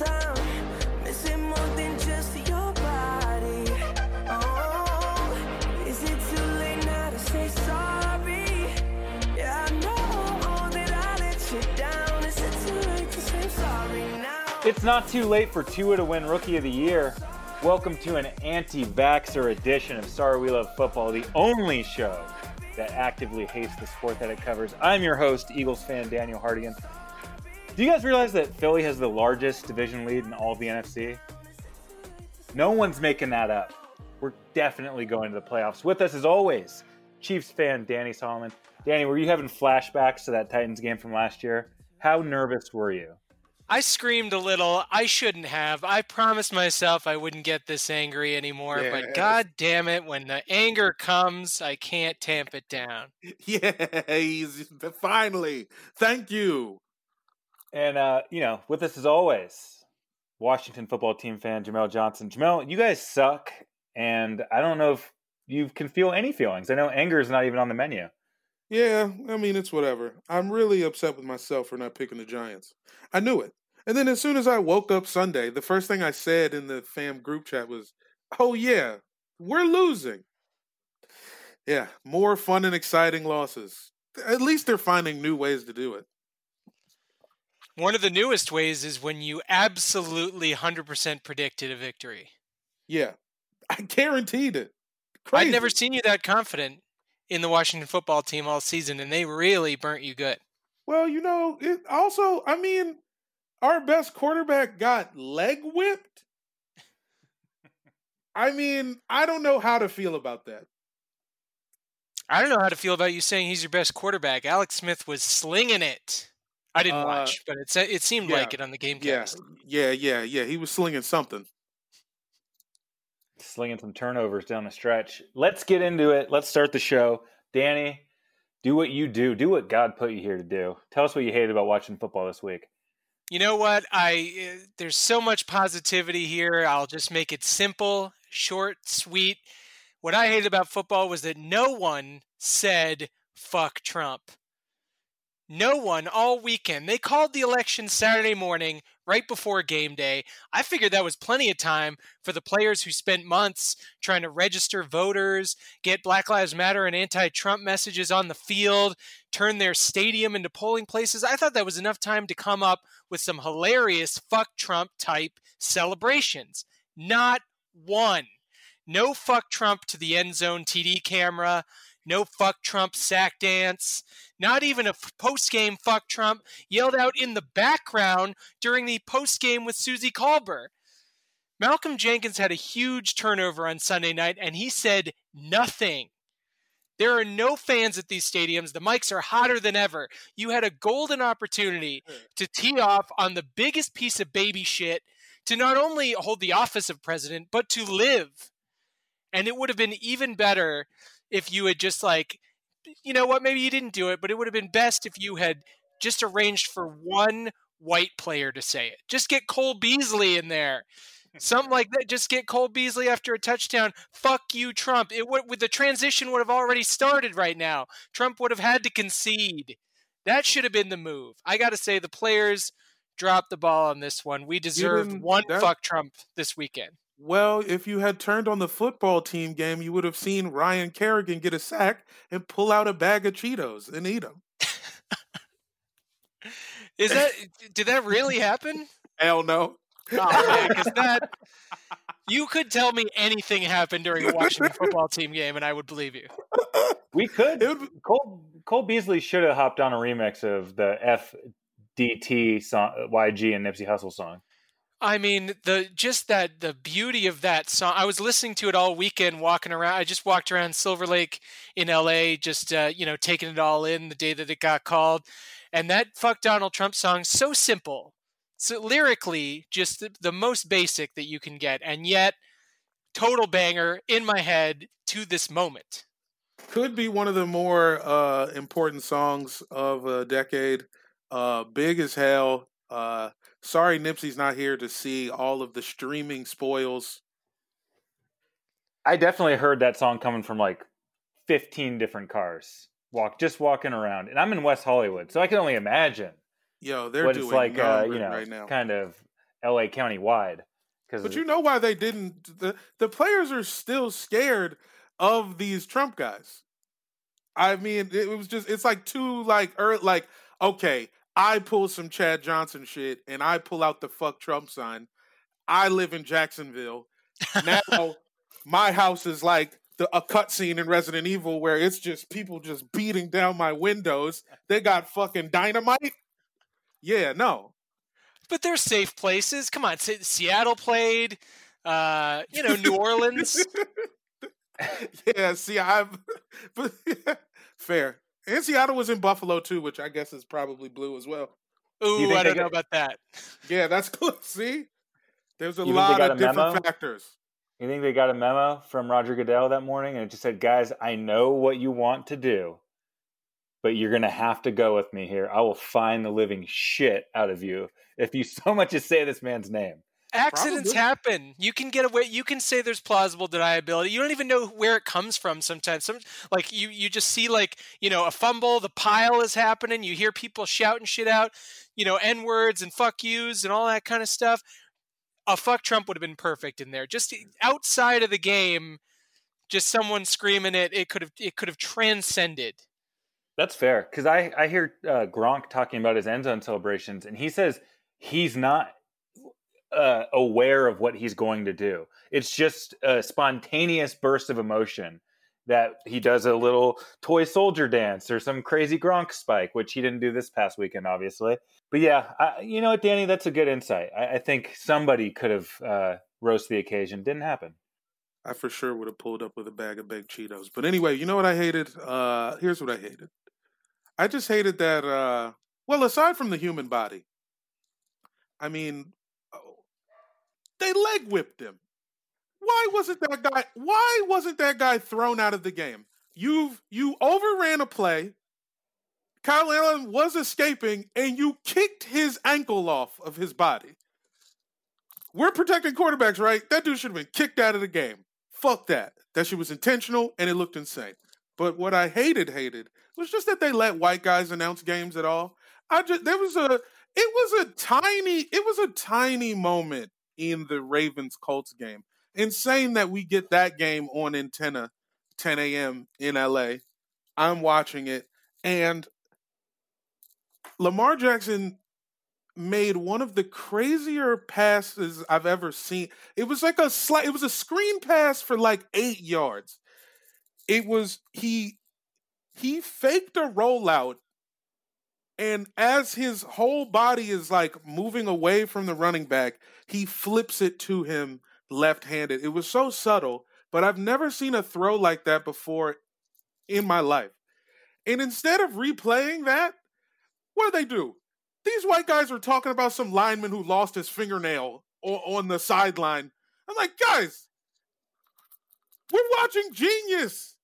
Oh? It's not too late for Tua to win Rookie of the Year. Welcome to an anti vaxxer edition of Sorry We Love Football, the only show that actively hates the sport that it covers. I'm your host, Eagles fan Daniel Hardigan. Do you guys realize that Philly has the largest division lead in all of the NFC? No one's making that up. We're definitely going to the playoffs. With us, as always, Chiefs fan Danny Solomon. Danny, were you having flashbacks to that Titans game from last year? How nervous were you? I screamed a little. I shouldn't have. I promised myself I wouldn't get this angry anymore, Yes. but god damn it, when the anger comes, I can't tamp it down. Yeah, he's finally. Thank you. And uh, you know, with us as always, Washington football team fan Jamel Johnson. Jamel, you guys suck, and I don't know if you can feel any feelings. I know anger is not even on the menu. Yeah, I mean it's whatever. I'm really upset with myself for not picking the Giants. I knew it. And then as soon as I woke up Sunday, the first thing I said in the fam group chat was, "Oh yeah, we're losing." Yeah, more fun and exciting losses. At least they're finding new ways to do it. One of the newest ways is when you absolutely 100% predicted a victory. Yeah, I guaranteed it. I'd never seen you that confident in the Washington football team all season, and they really burnt you good. Well, you know, it also, I mean, our best quarterback got leg whipped. I mean, I don't know how to feel about that. I don't know how to feel about you saying he's your best quarterback. Alex Smith was slinging it. I didn't Uh, watch, but it it seemed yeah, like it on the Yeah, GameCast. yeah, yeah, yeah. He was slinging something. Slinging some turnovers down the stretch. Let's get into it. Let's start the show. Danny, do what you do. Do what God put you here to do. Tell us what you hated about watching football this week. You know what? I uh, there's so much positivity here. I'll just make it simple, short, sweet. What I hated about football was that no one said fuck Trump. No one all weekend. They called the election Saturday morning right before game day. I figured that was plenty of time for the players who spent months trying to register voters, get Black Lives Matter and anti Trump messages on the field, turn their stadium into polling places. I thought that was enough time to come up with some hilarious fuck Trump type celebrations. Not one. No fuck Trump to the end zone TD camera. No fuck Trump sack dance. Not even a post game fuck Trump yelled out in the background during the post game with Suzy Kolber. Malcolm Jenkins had a huge turnover on Sunday night and he said nothing. There are no fans at these stadiums. The mics are hotter than ever. You had a golden opportunity hmm. to tee off on the biggest piece of baby shit to not only hold the office of president, but to live. And it would have been even better if you had just like, you know what, maybe you didn't do it, but it would have been best if you had just arranged for one white player to say it. Just get Cole Beasley in there. Something like that. Just get Cole Beasley after a touchdown. Fuck you, Trump. It would the transition would have already started right now. Trump would have had to concede. That should have been the move. I got to say, the players dropped the ball on this one. We deserve one that- fuck Trump this weekend. Well, if you had turned on the football team game, you would have seen Ryan Kerrigan get a sack and pull out a bag of Cheetos and eat them. Is that did that really happen? Hell no. Oh man, that you could tell me anything happened during a Washington football team game, and I would believe you. We could. It would- Cole Cole Beasley should have hopped on a remix of the FDT song, YG and Nipsey Hussle song. I mean, the just that the beauty of that song. I was listening to it all weekend, walking around. I just walked around Silver Lake in L.A., just uh, you know, taking it all in the day that it got called. And that "Fuck Donald Trump" song, so simple, so lyrically, just the, the most basic that you can get, and yet total banger in my head to this moment. Could be one of the more uh, important songs of a decade. Uh, big as hell. Uh, sorry, Nipsey's not here to see all of the streaming spoils. I definitely heard that song coming from like 15 different cars. Walk just walking around, and I'm in West Hollywood, so I can only imagine Yo, they're what doing it's like, uh, you know, right now. kind of L.A. County wide. But you know why they didn't? The the players are still scared of these Trump guys. I mean, it was just it's like too like er, like okay, I pull some Chad Johnson shit and I pull out the fuck Trump sign. I live in Jacksonville. Now my house is like the, a cutscene in Resident Evil where it's just people just beating down my windows. They got fucking dynamite. Yeah, no. But they're safe places. Come on, Seattle played. Uh, you know, New Orleans. yeah, see, I've but fair. And Seattle was in Buffalo too, which I guess is probably blue as well. Ooh, think I don't know got- about that. Yeah, that's cool. See, there's a You lot of a different memo? factors. You think they got a memo from Roger Goodell that morning and it just said, guys, I know what you want to do, but you're going to have to go with me here. I will find the living shit out of you if you so much as say this man's name. Accidents Probably. happen. You can get away. You can say there's plausible deniability. You don't even know where it comes from. Sometimes, some like you, you just see like you know a fumble. The pile is happening. You hear people shouting shit out. You know, n words and fuck yous and all that kind of stuff. A fuck Trump would have been perfect in there. Just outside of the game, just someone screaming it. It could have. It could have transcended. That's fair because I, I hear uh, Gronk talking about his end zone celebrations, and he says he's not uh, aware of what he's going to do. It's just a spontaneous burst of emotion that he does a little toy soldier dance or some crazy Gronk spike, which he didn't do this past weekend, obviously. But yeah, I, you know what, Danny, that's a good insight. I, I think somebody could have uh, rose the occasion. Didn't happen. I for sure would have pulled up with a bag of baked Cheetos. But anyway, you know what I hated? Uh here's what I hated. I just hated that uh well, aside from the human body, I mean they leg whipped him. Why wasn't that guy why wasn't that guy thrown out of the game? You've you overran a play. Kyle Allen was escaping and you kicked his ankle off of his body. We're protecting quarterbacks, right? That dude should have been kicked out of the game. Fuck that. That shit was intentional and it looked insane. But what I hated, hated was just that they let white guys announce games at all. I just there was a it was a tiny it was a tiny moment in the Ravens Colts game. Insane that we get that game on antenna 10 a.m. in LA. I'm watching it and Lamar Jackson made one of the crazier passes I've ever seen. It was like a slight, it was a screen pass for like eight yards. It was he he faked a rollout, and as his whole body is like moving away from the running back, he flips it to him left-handed. It was so subtle, but I've never seen a throw like that before in my life. And instead of replaying that, what do they do? These white guys are talking about some lineman who lost his fingernail on the sideline. I'm like, guys, we're watching Genius.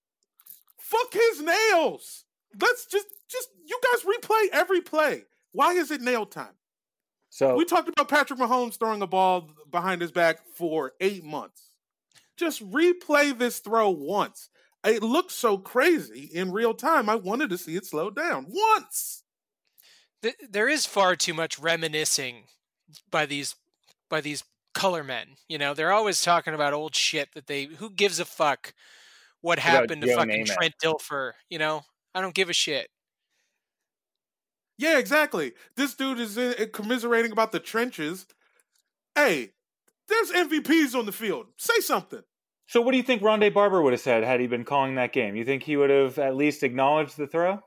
Fuck his nails. Let's just, just you guys replay every play. Why is it nail time? So We talked about Patrick Mahomes throwing a ball behind his back for eight months. Just replay this throw once. It looks so crazy in real time. I wanted to see it slow down once. There is far too much reminiscing by these by these color men. You know, they're always talking about old shit that they who gives a fuck what about happened to Joe fucking Namath? Trent Dilfer, you know? I don't give a shit. Yeah, exactly. This dude is uh, commiserating about the trenches. Hey, there's MVPs on the field. Say something. So, what do you think Rondé Barber would have said had he been calling that game? You think he would have at least acknowledged the throw?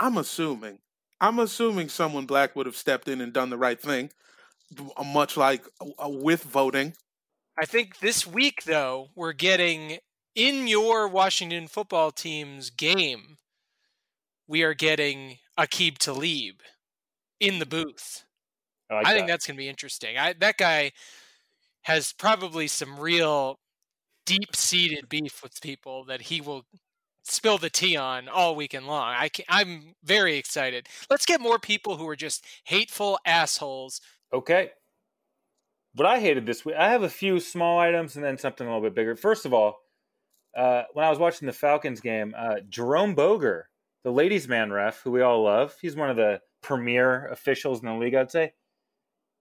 I'm assuming. I'm assuming someone black would have stepped in and done the right thing. much like uh, with voting. I think this week, though, we're getting in your Washington football team's game, we are getting Aqib Talib in the booth. I, like I think that. that's going to be interesting. I, that guy has probably some real deep seated beef with people that he will spill the tea on all weekend long. I can, I'm very excited. Let's get more people who are just hateful assholes. Okay. What I hated this week, I have a few small items and then something a little bit bigger. First of all, uh, when I was watching the Falcons game, uh, Jerome Boger, the ladies' man ref, who we all love, he's one of the premier officials in the league, I'd say,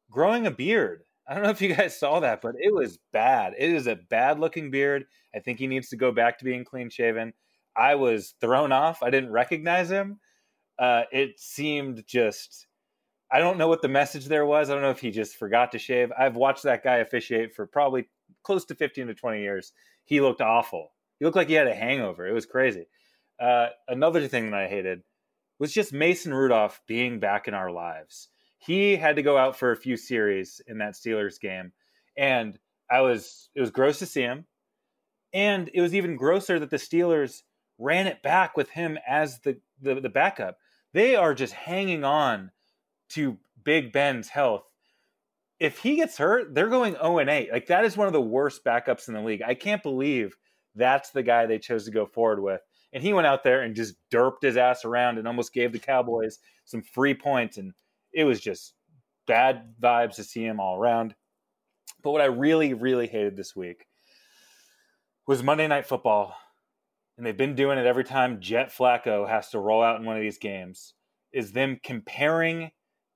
growing a beard. I don't know if you guys saw that, but it was bad. It is a bad looking beard. I think he needs to go back to being clean shaven. I was thrown off. I didn't recognize him. Uh, it seemed just. I don't know what the message there was. I don't know if he just forgot to shave. I've watched that guy officiate for probably close to 15 to 20 years. He looked awful. He looked like he had a hangover. It was crazy. Uh, another thing that I hated was just Mason Rudolph being back in our lives. He had to go out for a few series in that Steelers game, and I was it was gross to see him, and it was even grosser that the Steelers ran it back with him as the the, the backup. They are just hanging on to Big Ben's health. If he gets hurt, they're going 0 and 8. Like that is one of the worst backups in the league. I can't believe that's the guy they chose to go forward with. And he went out there and just derped his ass around and almost gave the Cowboys some free points. And it was just bad vibes to see him all around. But what I really, really hated this week was Monday Night Football. And they've been doing it every time Jet Flacco has to roll out in one of these games, is them comparing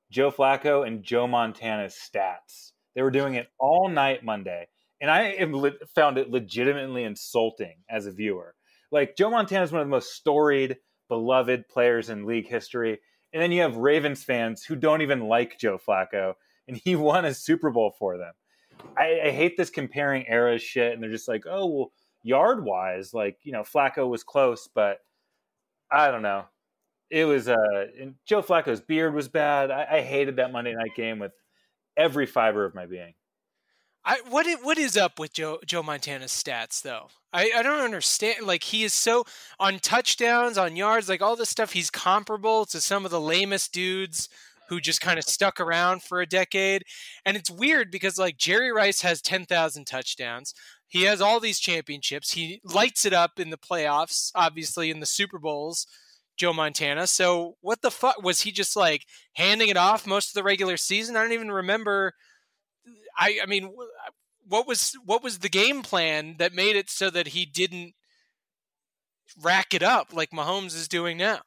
Joe Flacco and Joe Montana's stats. They were doing it all night Monday and I am le- found it legitimately insulting as a viewer. Like Joe Montana is one of the most storied, beloved players in league history, and then you have Ravens fans who don't even like Joe Flacco, and he won a Super Bowl for them. I, I hate this comparing eras shit, and they're just like, oh well, yard wise, like you know, Flacco was close, but I don't know. It was uh, Joe Flacco's beard was bad. I, I hated that Monday night game with every fiber of my being. I what i- what is up with Joe Joe Montana's stats though? I, I don't understand. Like he is so on touchdowns, on yards, like all this stuff. He's comparable to some of the lamest dudes who just kind of stuck around for a decade. And it's weird because like Jerry Rice has ten thousand touchdowns. He has all these championships. He lights it up in the playoffs, obviously in the Super Bowls. Joe Montana. So what the fuck was he just like handing it off most of the regular season? I don't even remember. I I mean, uh, what was what was the game plan that made it so that he didn't rack it up like Mahomes is doing now?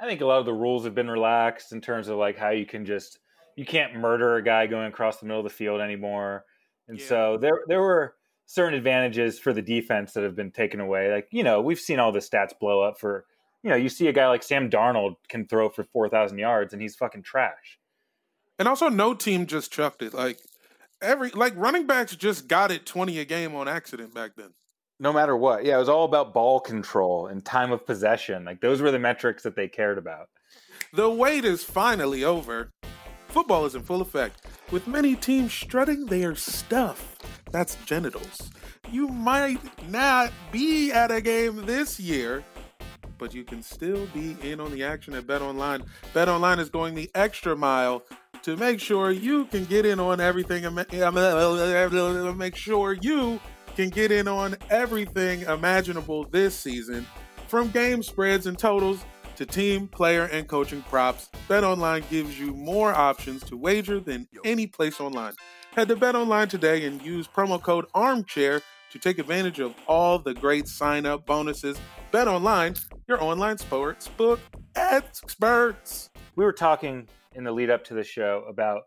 I think a lot of the rules have been relaxed in terms of like how you can just you can't murder a guy going across the middle of the field anymore. And Yeah. so there there were certain advantages for the defense that have been taken away. Like, you know, we've seen all the stats blow up for you know, you see a guy like Sam Darnold can throw for 4,000 yards and he's fucking trash. And also, no team just chucked it. Like every like running backs just got it twenty a game on accident back then. No matter what. Yeah, it was all about ball control and time of possession. Like those were the metrics that they cared about. The wait is finally over. Football is in full effect, with many teams strutting their stuff. That's genitals. You might not be at a game this year, but you can still be in on the action at Bet Online. Bet Online is going the extra mile to make sure you can get in on everything. Make sure you can get in on everything imaginable this season, from game spreads and totals to team, player, and coaching props. BetOnline gives you more options to wager than any place online. Head to BetOnline today and use promo code ARMCHAIR to take advantage of all the great sign-up bonuses. BetOnline, your online sports book experts. we were talking in the lead up to the show about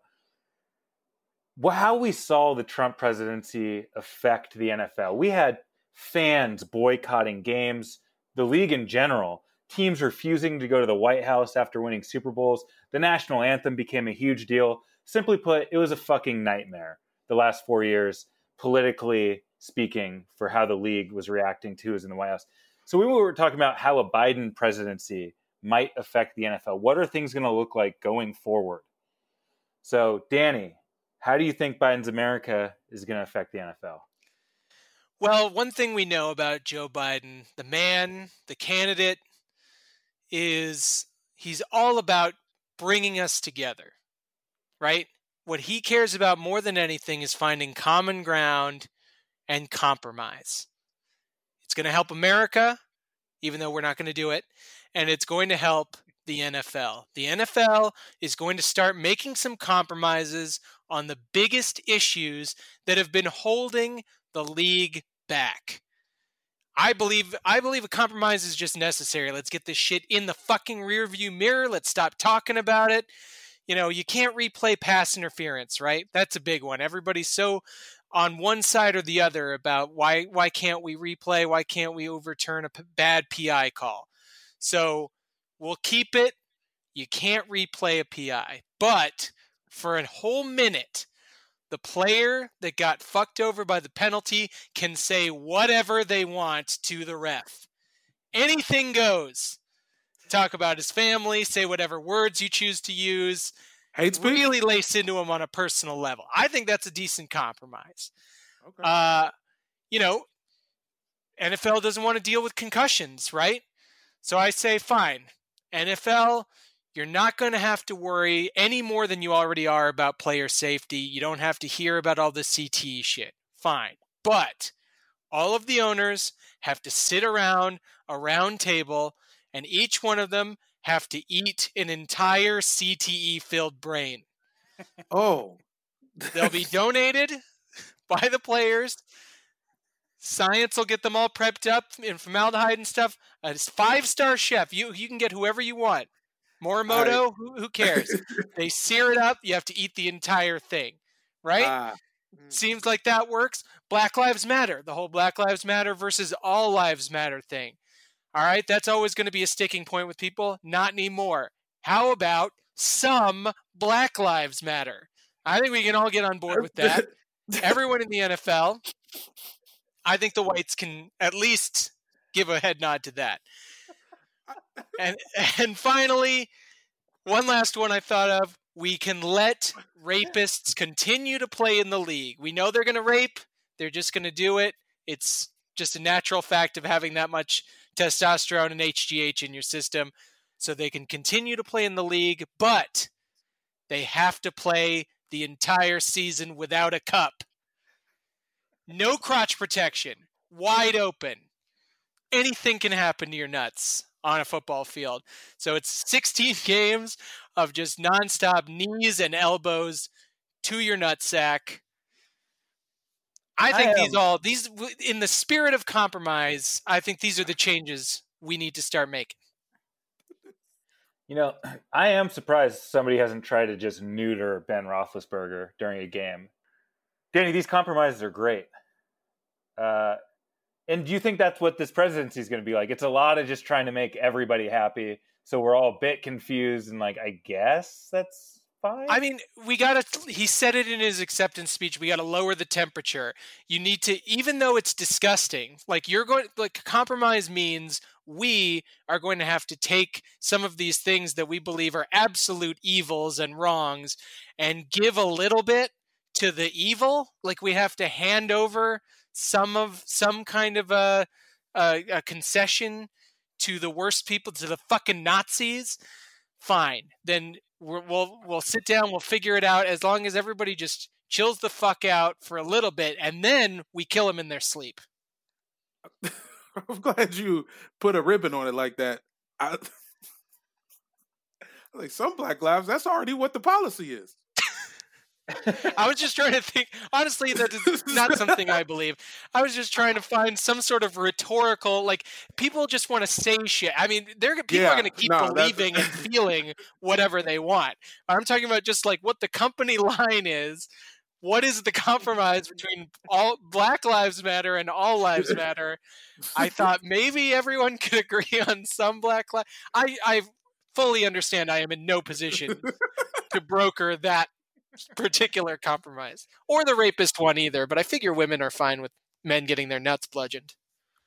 how we saw the Trump presidency affect the NFL. We had fans boycotting games, the league in general, teams refusing to go to the White House after winning Super Bowls. The national anthem became a huge deal. Simply put, it was a fucking nightmare the last four years, politically speaking, for how the league was reacting to who was in the White House. So we were talking about how a Biden presidency might affect the NFL. What are things going to look like going forward? So, Danny, how do you think Biden's America is going to affect the NFL? Well, one thing we know about Joe Biden, the man, the candidate, is he's all about bringing us together, right? What he cares about more than anything is finding common ground and compromise. It's going to help America, even though we're not going to do it, and it's going to help the NFL. The NFL is going to start making some compromises on the biggest issues that have been holding the league back. I believe I believe a compromise is just necessary. Let's get this shit in the fucking rearview mirror. Let's stop talking about it. You know, you can't replay pass interference, right? That's a big one. Everybody's so on one side or the other about why why can't we replay? Why can't we overturn a p- bad PI call? So we'll keep it. You can't replay a PI, but for a whole minute, the player that got fucked over by the penalty can say whatever they want to the ref. Anything goes. Talk about his family, say whatever words you choose to use. Hate speech. Really lace into him on a personal level. I think that's a decent compromise. Okay. Uh, you know, NFL doesn't want to deal with concussions, right? So I say, fine. NFL, you're not going to have to worry any more than you already are about player safety. You don't have to hear about all the CTE shit. Fine. But all of the owners have to sit around a round table and each one of them have to eat an entire CTE filled brain. oh, They'll be donated by the players. Science will get them all prepped up in formaldehyde and stuff. A five star chef. You you can get whoever you want. Morimoto, who, who cares? they sear it up. You have to eat the entire thing, right? Ah, Seems like that works. Black Lives Matter, the whole Black Lives Matter versus All Lives Matter thing. All right, that's always going to be a sticking point with people. Not anymore. How about some Black Lives Matter? I think we can all get on board with that. Everyone in the NFL, I think the whites can at least give a head nod to that. And and finally, one last one I thought of. We can let rapists continue to play in the league. We know they're going to rape. They're just going to do it. It's just a natural fact of having that much testosterone and HGH in your system. So they can continue to play in the league, but they have to play the entire season without a cup. No crotch protection. Wide open. Anything can happen to your nuts on a football field. So it's 16 games of just nonstop knees and elbows to your nutsack. I think I, these all these in the spirit of compromise, I think these are the changes we need to start making. You know, I am surprised somebody hasn't tried to just neuter Ben Roethlisberger during a game. Danny, these compromises are great. Uh, and do you think that's what this presidency is going to be like? It's a lot of just trying to make everybody happy. So we're all a bit confused, and like, I guess that's fine. I mean, we got to, he said it in his acceptance speech, we got to lower the temperature. You need to, even though it's disgusting, like you're going, like compromise means we are going to have to take some of these things that we believe are absolute evils and wrongs and give a little bit to the evil. Like we have to hand over some of, some kind of a, a, a concession to the worst people, to the fucking Nazis. Fine. Then we're, we'll we'll sit down, we'll figure it out. As long as everybody just chills the fuck out for a little bit, and then we kill them in their sleep. I'm glad you put a ribbon on it like that. I, like some Black Lives, that's already what the policy is. I was just trying to think. Honestly, that is not something I believe. I was just trying to find some sort of rhetorical, like people just want to say shit. I mean, they're people Yeah, are going to keep no, believing and feeling whatever they want. I'm talking about just like what the company line is. What is the compromise between all Black Lives Matter and All Lives Matter? I thought maybe everyone could agree on some Black Lives. I I fully understand. I am in no position to broker that particular compromise or the rapist one either. But I figure women are fine with men getting their nuts bludgeoned.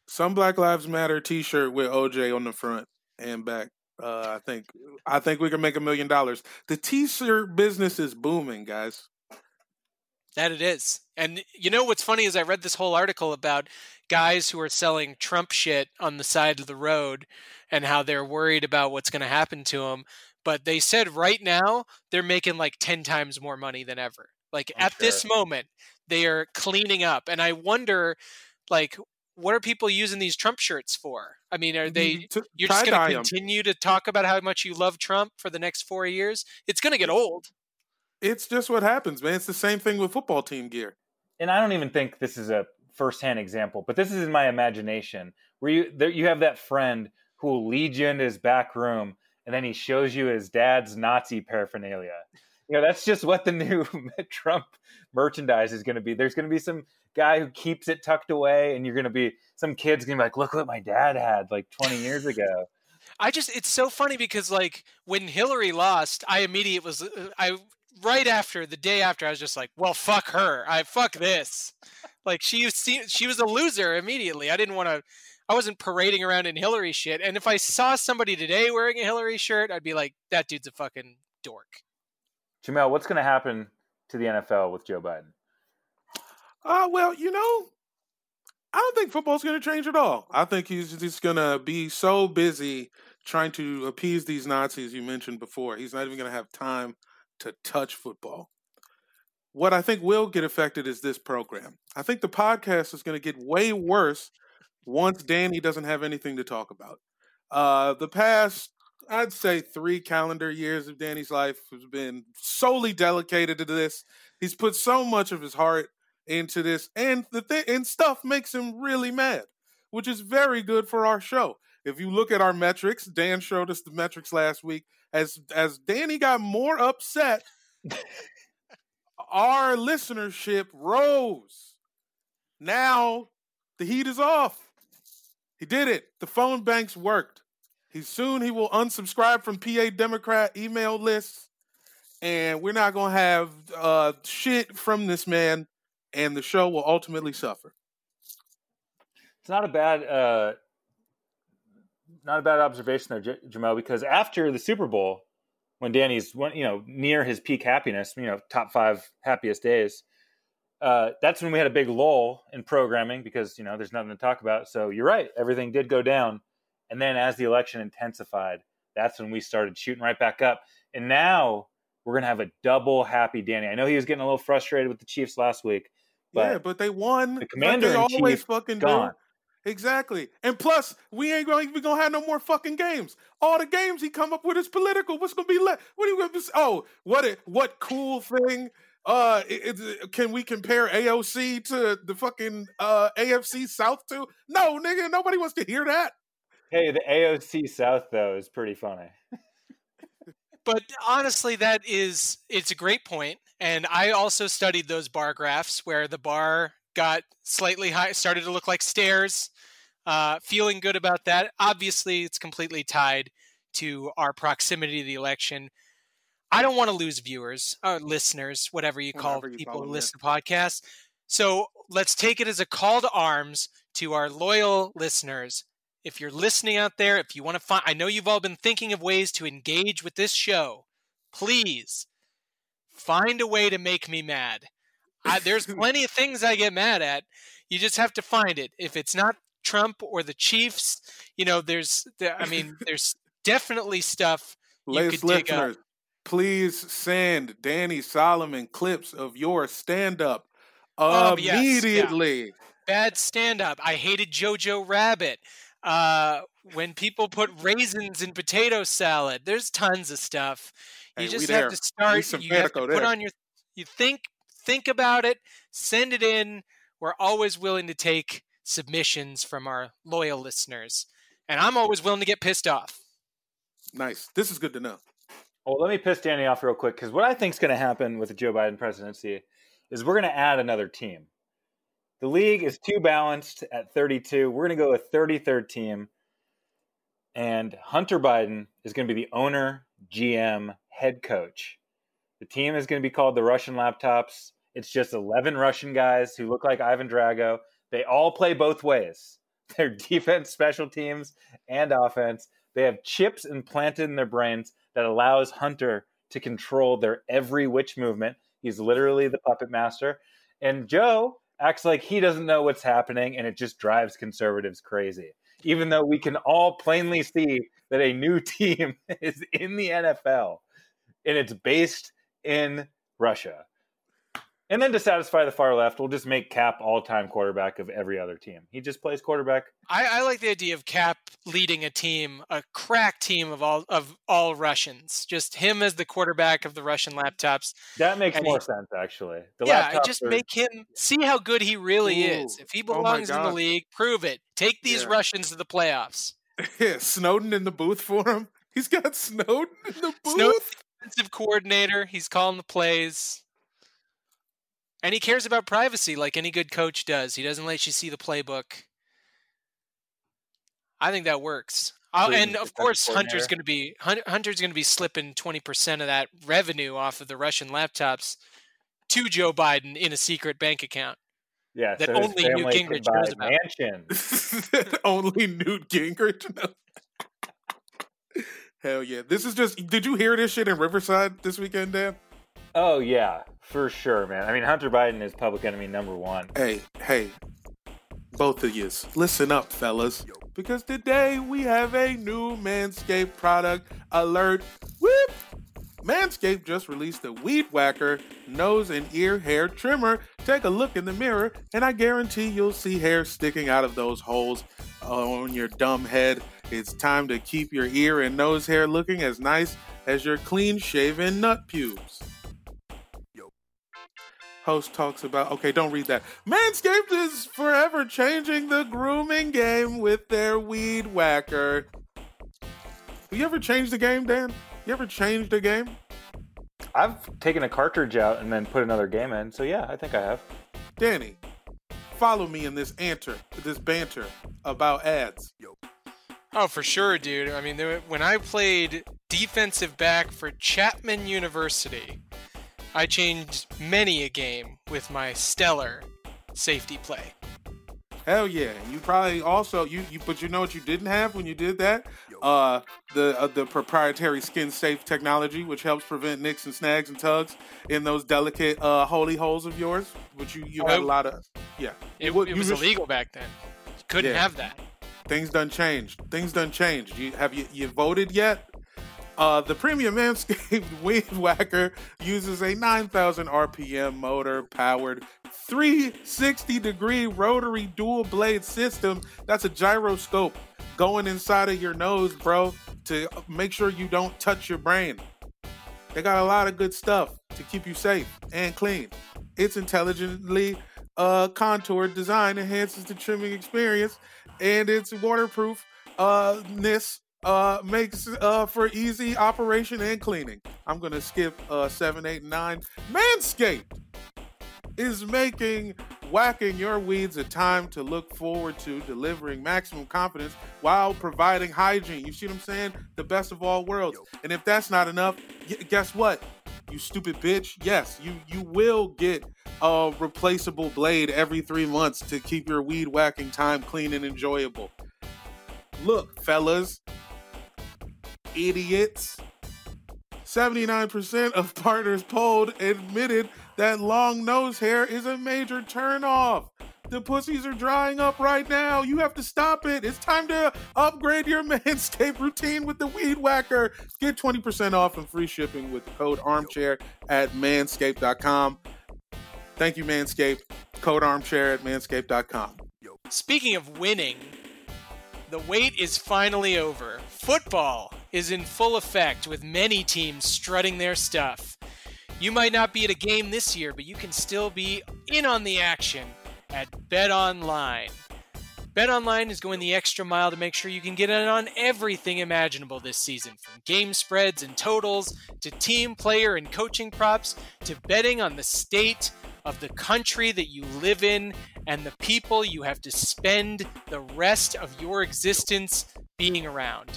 Some Black Lives Matter T-shirt with OJ on the front and back. Uh, I think I think we can make a million dollars. The t-shirt business is booming, guys. That it is. And you know what's funny is I read this whole article about guys who are selling Trump shit on the side of the road and how they're worried about what's going to happen to them. But they said right now they're making like 10 times more money than ever. Like I'm at this moment, they are cleaning up. And I wonder, like, what are people using these Trump shirts for? I mean, are they mm-hmm. T- you're just going tie-dye to 'em. continue to talk about how much you love Trump for the next four years? It's going to get old. It's just what happens, man. It's the same thing with football team gear. and I don't even think this is a firsthand example, but this is in my imagination where you there, you have that friend who will lead you into his back room and then he shows you his dad's Nazi paraphernalia. You know, that's just what the new Trump merchandise is going to be. There's going to be some guy who keeps it tucked away, and you're going to be some kids going to be like, "Look what my dad had like 20 years ago." I just it's so funny because like when Hillary lost, I immediately was uh, I right after the day after I was just like, well, fuck her. I fuck this. Like she she was a loser immediately. I didn't want to. I wasn't parading around in Hillary shit. And if I saw somebody today wearing a Hillary shirt, I'd be like, that dude's a fucking dork. Jamel, what's going to happen to the NFL with Joe Biden? Uh, well, you know, I don't think football's going to change at all. I think he's just going to be so busy trying to appease these Nazis you mentioned before. He's not even going to have time to touch football. What I think will get affected is this program. I think the podcast is going to get way worse once Danny doesn't have anything to talk about. Uh, the past, I'd say, three calendar years of Danny's life has been solely dedicated to this. He's put so much of his heart into this, and the thing and stuff makes him really mad, which is very good for our show. If you look at our metrics, Dan showed us the metrics last week. As as Danny got more upset, our listenership rose. Now the heat is off. He did it. The phone banks worked. He soon he will unsubscribe from PA Democrat email lists, and we're not gonna have uh, shit from this man, and the show will ultimately suffer. It's not a bad, uh, not a bad observation there, J- Jamel. Because after the Super Bowl, when Danny's you know near his peak happiness, you know top five happiest days, uh, that's when we had a big lull in programming because you know there's nothing to talk about. So you're right, everything did go down, and then as the election intensified, that's when we started shooting right back up. And now we're gonna have a double happy Danny. I know he was getting a little frustrated with the Chiefs last week, but yeah, but they won. the like commander they always chief fucking gone. do. Exactly. And plus, we ain't going to gonna have no more fucking games. All the games he come up with is political. What's gonna be left? What are you gonna? Oh, what? A, what cool thing? Uh, it, it- can we compare AOC to the fucking uh AFC South too? No, nigga, nobody wants to hear that. Hey, the AOC South though is pretty funny. But honestly, that is it's a great. And I also studied those bar graphs where the bar got slightly high, started to look like stairs. Uh, feeling good about that. Obviously, it's completely tied to our proximity to the election. I don't want to lose viewers, or listeners, whatever you call Whatever you people call who listen to podcasts. So let's take it as a call to arms to our loyal listeners. If you're listening out there, if you want to find, I know you've all been thinking of ways to engage with this show. Please find a way to make me mad. I, there's plenty of things I get mad at. You just have to find it. If it's not Trump or the Chiefs, you know, there's, I mean, there's definitely stuff you could dig up. listeners, please send Danny Solomon clips of your stand up Oh, yes, yeah. immediately. bad stand up. I hated Jojo Rabbit. Uh, when people put raisins in potato salad, there's tons of stuff. You Hey, just there. have to start. You have to put there. on your. You think think about it. Send it in. We're always willing to take submissions from our loyal listeners, and I'm always willing to get pissed off. Nice. This is good to know. Well, let me piss Danny off real quick because what I think is going to happen with the Joe Biden presidency is we're going to add another team. The league is too balanced at 32. We're going to go with 33rd team. And Hunter Biden is going to be the owner, GM, head coach. The team is going to be called the Russian Laptops. It's just 11 Russian guys who look like Ivan Drago. They all play both ways. They're defense, special teams, and offense. They have chips implanted in their brains that allows Hunter to control their every which movement. He's literally the puppet master. And Joe acts like he doesn't know what's happening and it just drives conservatives crazy. Even though we can all plainly see that a new team is in the NFL and it's based in Russia. And then to satisfy the far left, we'll just make Cap all time quarterback of every other team. He just plays quarterback. I, I like the idea of Cap leading a team, a crack team of all of all Russians. Just him as the quarterback of the Russian laptops. That makes And more he- sense, actually. The yeah, just are- make him see how good he really is. If he oh belongs in the league, prove it. Take these Yeah. Russians to the playoffs. Snowden in the booth for him. He's got Snowden in the booth. Snowden- Defensive coordinator, he's calling the plays. And he cares about privacy like any good coach does. He doesn't let you see the playbook. I think that works. Uh, oh, Please, and of course, Hunter's going to be Hunter's going to be slipping twenty percent of that revenue off of the Russian laptops to Joe Biden in a secret bank account. yeah, that so only Newt family can Gingrich buy knows about. That Only Newt Gingrich. knows. Hell yeah! This is just. Did you hear this shit in Riverside this weekend, Dan? Oh yeah, for sure, man. I mean, Hunter Biden is public enemy number one. Hey, hey, both of yous, listen up, fellas. Because today we have a new Manscaped product alert. Whoop! Manscaped just released a Weed Whacker nose and ear hair trimmer. Take a look in the mirror, and I guarantee you'll see hair sticking out of those holes on your dumb head. It's time to keep your ear and nose hair looking as nice as your clean shaven nut pubes. Host talks about, okay, don't read that. Manscaped is forever changing the grooming game with their weed whacker. Have you ever changed the game, Dan? You ever changed the game? I've taken a cartridge out and then put another game in, so yeah, I think I have. Danny, follow me in this answer, this banter about ads. Oh, for sure, dude. I mean, when I played defensive back for Chapman University, I changed many a game with my stellar safety play. Hell yeah! You probably also you, you but you know what you didn't have when you did that? Uh, the uh, the proprietary skin safe technology, which helps prevent nicks and snags and tugs in those delicate uh holy holes of yours. Which you you Oh, had a lot of yeah. It, it you was wish- illegal back then. You couldn't Yeah. have that. Things done changed. Things done changed. You have you you voted yet? Uh, the premium Manscaped Weed Whacker uses a 9,000 RPM motor powered 360 degree rotary dual blade system. That's a gyroscope going inside of your nose, bro, to make sure you don't touch your brain. They got a lot of good stuff to keep you safe and clean. Its intelligently uh, contoured design enhances the trimming experience, and its waterproof uh, makes uh, for easy operation and cleaning. I'm gonna skip uh, seven, eight, nine. Manscaped is making whacking your weeds a time to look forward to delivering maximum confidence while providing hygiene. You see what I'm saying? The best of all worlds. And if that's not enough, y- guess what? You stupid bitch. Yes, you you will get a replaceable blade every three months to keep your weed whacking time clean and enjoyable. Look, fellas, idiots. 79% of partners polled admitted that long nose hair is a major turnoff. The pussies are drying up right now. You have to stop it. It's time to upgrade your Manscaped routine with the Weed Whacker. Get 20% off and free shipping with the code armchair at manscaped.com. Thank you, Manscaped. Code armchair at manscaped.com. Speaking of winning, the wait is finally over. Football is in full effect with many teams strutting their stuff. You might not be at a game this year, but you can still be in on the action at Bet Online. Bet Online is going the extra mile to make sure you can get in on everything imaginable this season, from game spreads and totals to team player and coaching props to betting on the state of the country that you live in and the people you have to spend the rest of your existence being around.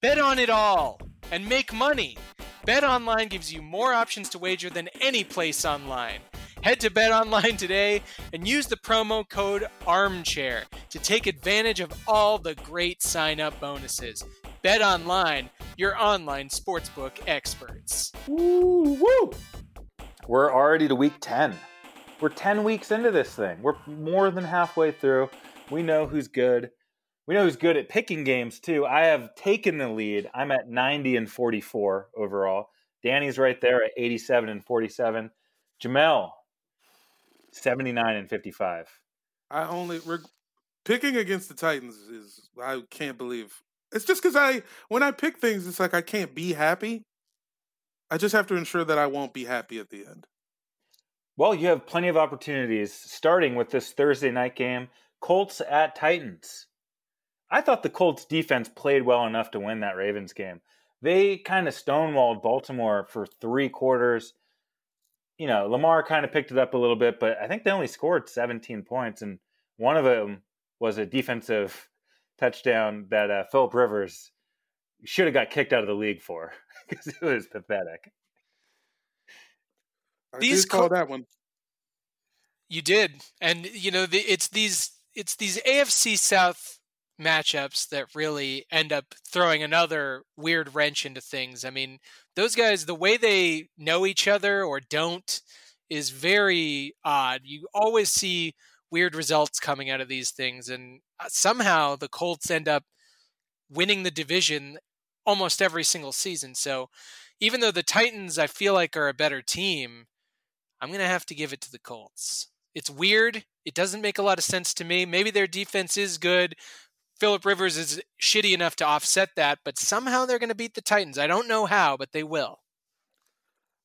Bet on it all and make money. Bet Online gives you more options to wager than any place online. Head to Bet Online today and use the promo code ARMCHAIR to take advantage of all the great sign up bonuses. Bet Online, your online sportsbook experts. Woo, woo. We're already to week 10. We're 10 weeks into this thing. We're more than halfway through. We know who's good. We know who's good at picking games too. I have taken the lead. I'm at 90 and 44 overall. Danny's right there at 87 and 47. Jamel, 79 and 55. I only reg- picking against the Titans is I can't believe. It's just because I when I pick things, it's like I can't be happy. I just have to ensure that I won't be happy at the end. Well, you have plenty of opportunities, starting with this Thursday night game Colts at Titans. I thought the Colts defense played well enough to win that Ravens game. They kind of stonewalled Baltimore for three quarters. You know, Lamar kind of picked it up a little bit, but I think they only scored 17 points, and one of them was a defensive touchdown that uh, Philip Rivers should have got kicked out of the league for because it was pathetic. I These did call Col- that one. You did, and you know the, it's these it's these AFC South matchups that really end up throwing another weird wrench into things. I mean, those guys, the way they know each other or don't, is very odd. You always see weird results coming out of these things, and uh, somehow the Colts end up winning the division almost every single season. So, even though the Titans, I feel like, are a better team, I'm going to have to give it to the Colts. It's weird. It doesn't make a lot of sense to me. Maybe their defense is good. Philip Rivers is shitty enough to offset that, but somehow they're going to beat the Titans. I don't know how, but they will.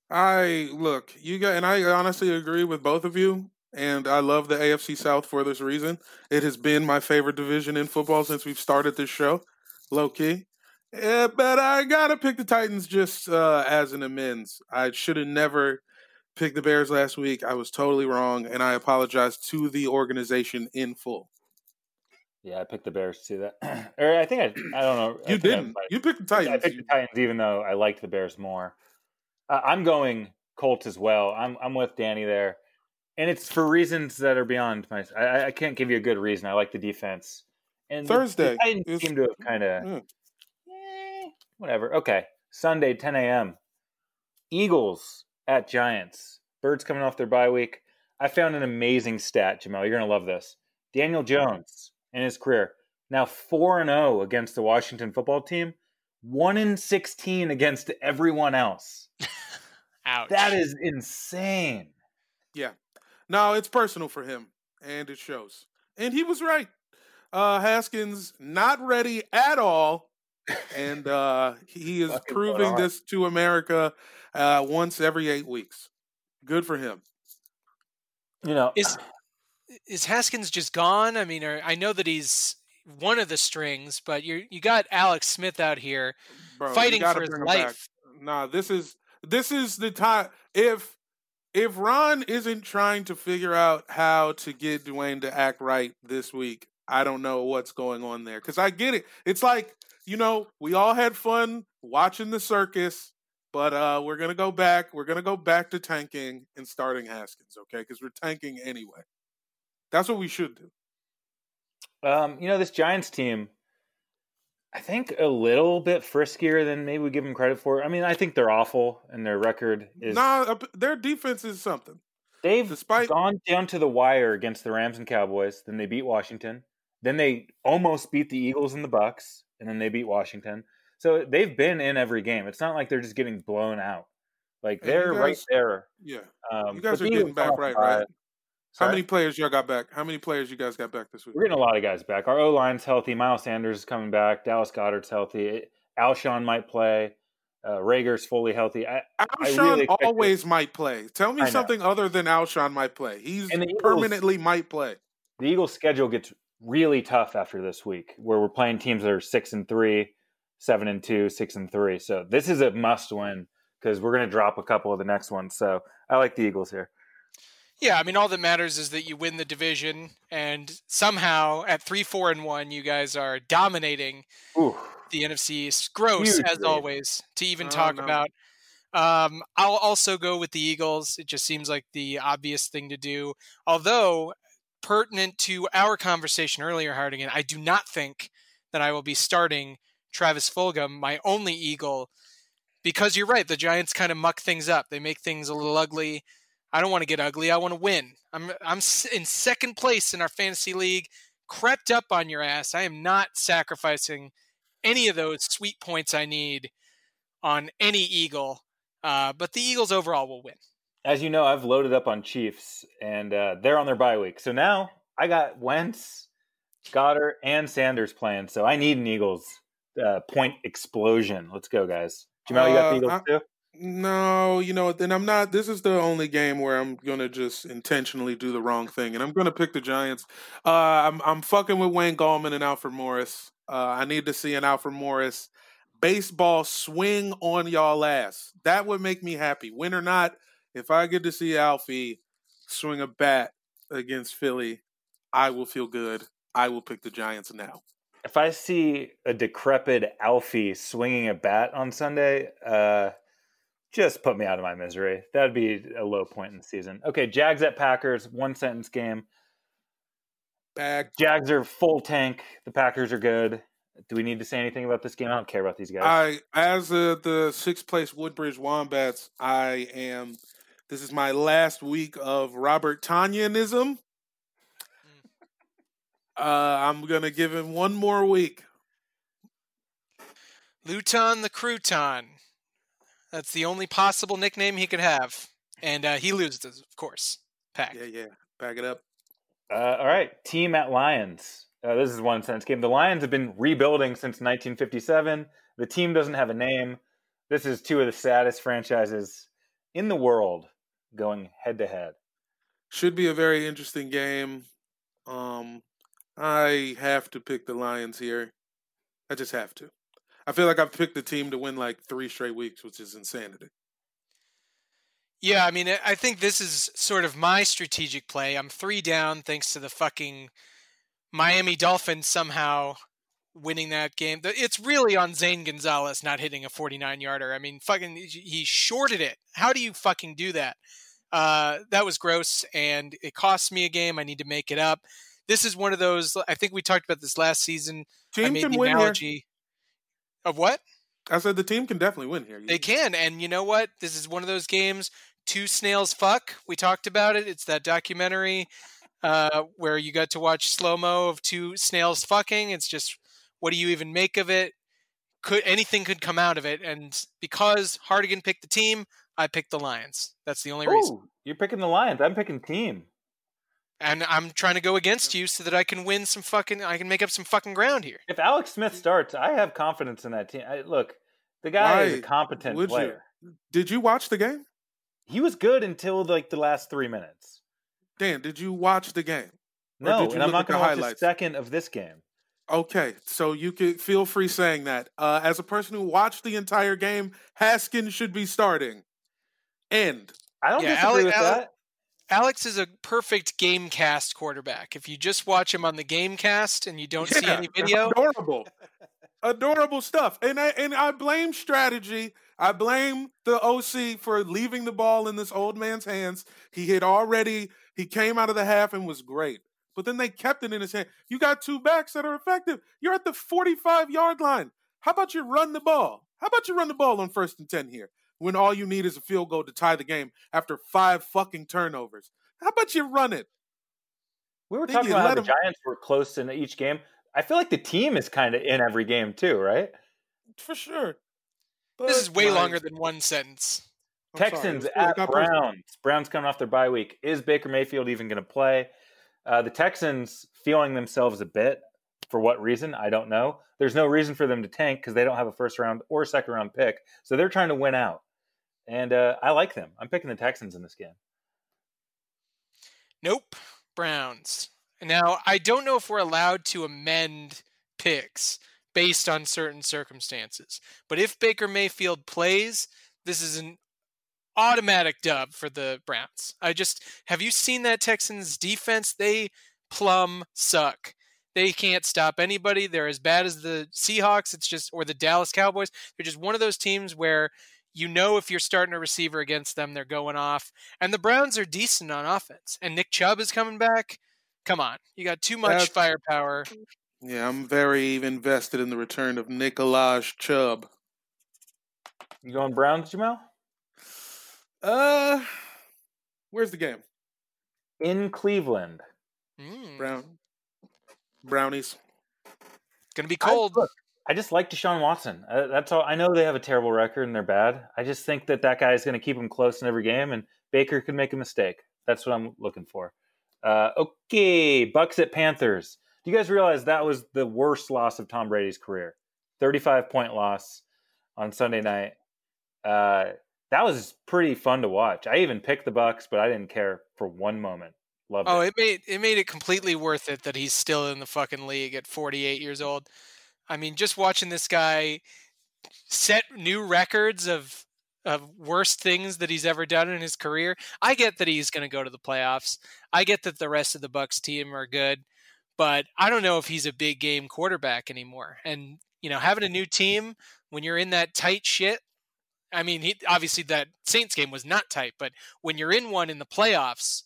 I look, you got, and I honestly agree with both of you. And I love the AFC South for this reason. It has been my favorite division in football since we've started this show, low key. Yeah, but I gotta pick the Titans just uh, as an amends. I should have never picked the Bears last week. I was totally wrong, and I apologize to the organization in full. Yeah, I picked the Bears to see that. or I think I, I don't know. You I- didn't. You picked the I Titans. picked the Titans, even though I liked the Bears more. Uh, I'm going Colts as well. I'm I'm with Danny there, and it's for reasons that are beyond my. I, I can't give you a good reason. I like the defense. And Thursday Titans is- seem to have kind of Yeah. eh, whatever. Okay, Sunday 10 a.m. Eagles at Giants. Birds coming off their bye week. I found an amazing stat, Jamal. You're gonna love this. Daniel Jones in his career now four and zero against the Washington football team. One in sixteen against everyone else. Ouch. That is insane. Yeah. No, it's personal for him, and it shows. And he was right. Uh, Haskins not ready at all, and uh, he is Fucking proving this to America uh, once every eight weeks. Good for him. You know, Is is Haskins just gone? I mean, or, I know that he's one of the strings, but you you got Alex Smith out here Bro, fighting for his bring him back. life. Nah, this is this is the time. If if Ron isn't trying to figure out how to get Dwayne to act right this week, I don't know what's going on there. Because I get it. It's like you know we all had fun watching the circus, but uh we're gonna go back. We're gonna go back to tanking and starting Haskins, okay? Because we're tanking anyway. That's what we should do. um, you know this Giants team. I think a little bit friskier than maybe we give them credit for. I mean, I think they're awful, and their record is Nah, their defense is something. They've Despite- gone down to the wire against the Rams and Cowboys. Then they beat Washington. Then they almost beat the Eagles and the Bucks, and then they beat Washington. So they've been in every game. It's not like they're just getting blown out. Like And they're right there. Yeah. Um, You guys are getting back right, right? How Sorry? many players y'all got back? How many players you guys got back this week? We're getting a lot of guys back. Our O line's healthy. Miles Sanders is coming back. Dallas Goedert's healthy. Alshon might play. Uh, Reagor's fully healthy. I, I Alshon really expect it. always might play. Tell me something other than Alshon might play. He's Eagles- permanently might play. the Eagles' schedule gets really tough after this week, where we're playing teams that are six and three, seven and two, six and three. So this is a must-win because we're going to drop a couple of the next ones. So I like the Eagles here. Yeah, I mean, all that matters is that you win the division, and somehow at three, four, and one, you guys are dominating Ooh, the NFC East. Gross Huge as lead. always to even Oh, talk no. about. Um, I'll also go with the Eagles. It just seems like the obvious thing to do. Although pertinent to our conversation earlier, Hardigan, I do not think that I will be starting Travis Fulgham, my only Eagle, because you're right. The Giants kind of muck things up. They make things a little ugly. I don't want to get ugly. I want to win. I'm I'm in second place in our fantasy league. Crept up on your ass. I am not sacrificing any of those sweet points I need on any Eagle. Uh, but the Eagles overall will win. As you know, I've loaded up on Chiefs, and uh, they're on their bye week. So now I got Wentz, Goedert, and Sanders playing. So I need an Eagles uh, point explosion. Let's go, guys. Jamal, you got the Uh, Eagles I- too? No, you know, then I'm not. This is the only game where I'm gonna just intentionally do the wrong thing, and I'm gonna pick the Giants. Uh, I'm I'm fucking with Wayne Gallman and Alfred Morris. Uh, I need to see an Alfred Morris baseball swing on y'all ass. That would make me happy. Win or not, if I get to see Alfie swing a bat against Philly, I will feel good. I will pick the Giants now. If I see a decrepit Alfie swinging a bat on Sunday, uh, just put me out of my misery. That'd be a low point in the season. Okay, Jags at Packers, one sentence game. Bag. Jags are full tank. The Packers are good. Do we need to say anything about this game? I don't care about these guys. I, as uh, the sixth place Woodbridge Wombats, I am. This is my last week of Robert Tonyanism. Uh, I'm gonna give him one more week. Luton the Crouton. That's the only possible nickname he could have. And uh, he loses, of course. Pack. Yeah, yeah. Back it up. Uh, all right, team at Lions. Uh, this is one sentence game. The Lions have been rebuilding since 1957. The team doesn't have a name. This is two of the saddest franchises in the world going head to head. Should be a very interesting game. Um, I have to pick the Lions here. I just have to. I feel like I've picked the team to win like three straight weeks, which is insanity. Yeah, I mean, I- I think this is sort of my strategic play. I'm three down thanks to the fucking Miami Dolphins somehow winning that game. It's really on Zane Gonzalez not hitting a 49 yarder. I mean, fucking, he shorted it. How do you fucking do that? Uh, that was gross, and it cost me a game. I need to make it up. This is one of those. I think we talked about this last season. I Team made can the win here. analogy of what I said the team can definitely win here. they can, and you know what? This is one of those games. Two snails fuck. We talked about it. It's that documentary uh, where you got to watch slow mo of two snails fucking. It's just, what do you even make of it? Could anything could come out of it? And because Hardigan picked the team, I picked the Lions. That's the only reason. You're picking the Lions. I'm picking team. And I'm trying to go against you so that I can win some fucking. I can make up some fucking ground here. If Alex Smith starts, I have confidence in that team. I, look, the guy is a competent would you? player. Did you watch the game? He was good until like the last three minutes. Dan, did you watch the game? Or No, did you and I'm not at the going to watch a second of this game. Okay, so you could feel free saying that. Uh, as a person who watched the entire game, Haskins should be starting. End. I don't Yeah, disagree Ale- with Ale- that. Alex is a perfect GameCast quarterback. If you just watch him on the GameCast and you don't see any video, Adorable. Adorable stuff. And I and I blame strategy. I blame the OC for leaving the ball in this old man's hands. He had already he came out of the half and was great. But then they kept it in his hand. You got two backs that are effective. You're at the 45 yard line. How about you run the ball? How about you run the ball on first and 10 here when all you need is a field goal to tie the game after five fucking turnovers? How about you run it? We were Then talking about how the him- Giants were close in each game. I feel like the team is kind of in every game too, right? For sure. this is way Lions- longer than one sentence. I'm Texans it's cool. It at got personal. Browns. Browns coming off their bye week. Is Baker Mayfield even going to play? Uh, the Texans feeling themselves a bit. For what reason? I don't know. There's no reason for them to tank because they don't have a first round or second round pick. So they're trying to win out. And uh, I like them. I'm picking the Texans in this game. Nope, Browns. Now, I don't know if we're allowed to amend picks based on certain circumstances, but if Baker Mayfield plays, this is an automatic dub for the Browns. I just have you seen that Texans defense? They plumb suck. They can't stop anybody. They're as bad as the Seahawks. It's just or the Dallas Cowboys. They're just one of those teams where you know if you're starting a receiver against them, they're going off. And the Browns are decent on offense. And Nick Chubb is coming back. Come on, you got too much That's- firepower. Yeah, I'm very invested in the return of Nicolaj Chubb. You going Browns, Jamal? Uh, where's the game? In Cleveland. Mm, Brown Brownies. gonna be I- cold. look, I just like Deshaun Watson. Uh, that's all. I know they have a terrible record and they're bad. I just think that that guy is going to keep them close in every game, and Baker could make a mistake. That's what I'm looking for. Uh, okay, Bucks at Panthers. Do you guys realize that was the worst loss of Tom Brady's career? 35 point loss on Sunday night. Uh, that was pretty fun to watch. I even picked the Bucks, but I didn't care for one moment. Loved Oh, it. it made it made it completely worth it that he's still in the fucking league at 48 years old. I mean, just watching this guy set new records of of worst things that he's ever done in his career. I get that he's going to go to the playoffs. I get that the rest of the Bucks team are good, but I don't know if he's a big game quarterback anymore. And you know, having a new team when you're in that tight shit. I mean, he obviously that Saints game was not tight, but when you're in one in the playoffs,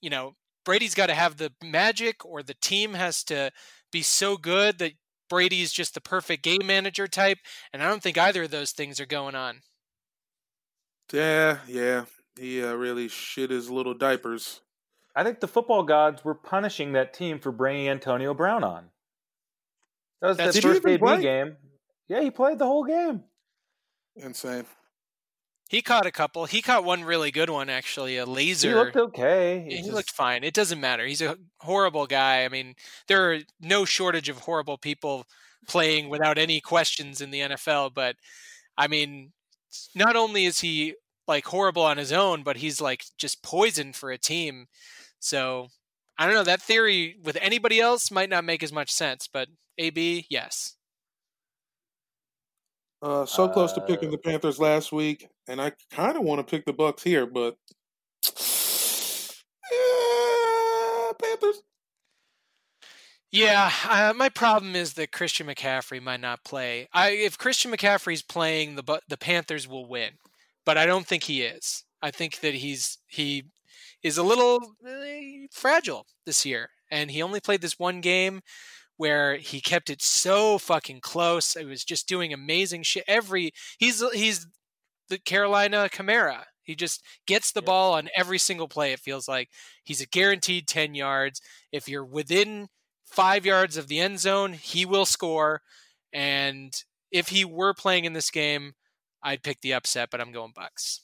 you know, Brady's got to have the magic or the team has to be so good that Brady's just the perfect game manager type. And I don't think either of those things are going on. Yeah, yeah. He uh, really shit his little diapers. I think the football gods were punishing that team for bringing Antonio Brown on. That was That's the first even AB play? game. Yeah, he played the whole game. Insane. He caught a couple. He caught one really good one, actually, a laser. He looked okay. He he just- looked fine. It doesn't matter. He's a horrible guy. I mean, there are no shortage of horrible people playing without any questions in the NFL. But I mean, not only is he like horrible on his own, but he's like just poison for a team. So I don't know. That theory with anybody else might not make as much sense, but AB, yes. Uh, so close to picking Uh, the Panthers last week, and I kind of want to pick the Bucks here, but yeah, Panthers. Yeah, uh, my problem is that Christian McCaffrey might not play. I if Christian McCaffrey's playing, the the Panthers will win, but I don't think he is. I think that he's he is a little eh, fragile this year, and he only played this one game where he kept it so fucking close. It was just doing amazing shit. Every he's he's the Carolina Kamara. He just gets the Yeah. ball on every single play. It feels like he's a guaranteed ten yards. If you're within five yards of the end zone, he will score. And if he were playing in this game, I'd pick the upset, but I'm going Bucks.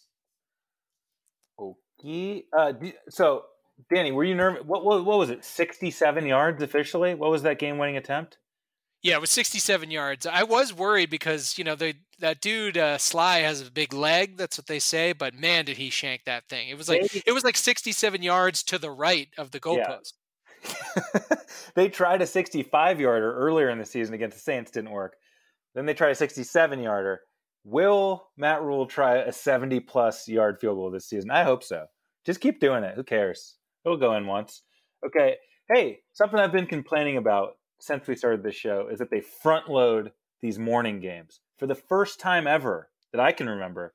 Okay. Uh, so, Danny, were you nervous? What, what, what was it? 67 yards officially? What was that game winning attempt? Yeah, it was 67 yards. I was worried because you know the that dude uh, Slye has a big leg. That's what they say. But man, did he shank that thing! It was like They- it was like 67 yards to the right of the Yeah. goalpost. they tried a 65 yarder earlier in the season against the Saints, didn't work. Then they tried a 67 yarder. Will Matt Rhule try a 70 plus yard field goal this season? I hope so. Just keep doing it. Who cares? It'll go in once. Okay. Hey, something I've been complaining about since we started this show is that they front load these morning games for the first time ever that I can remember.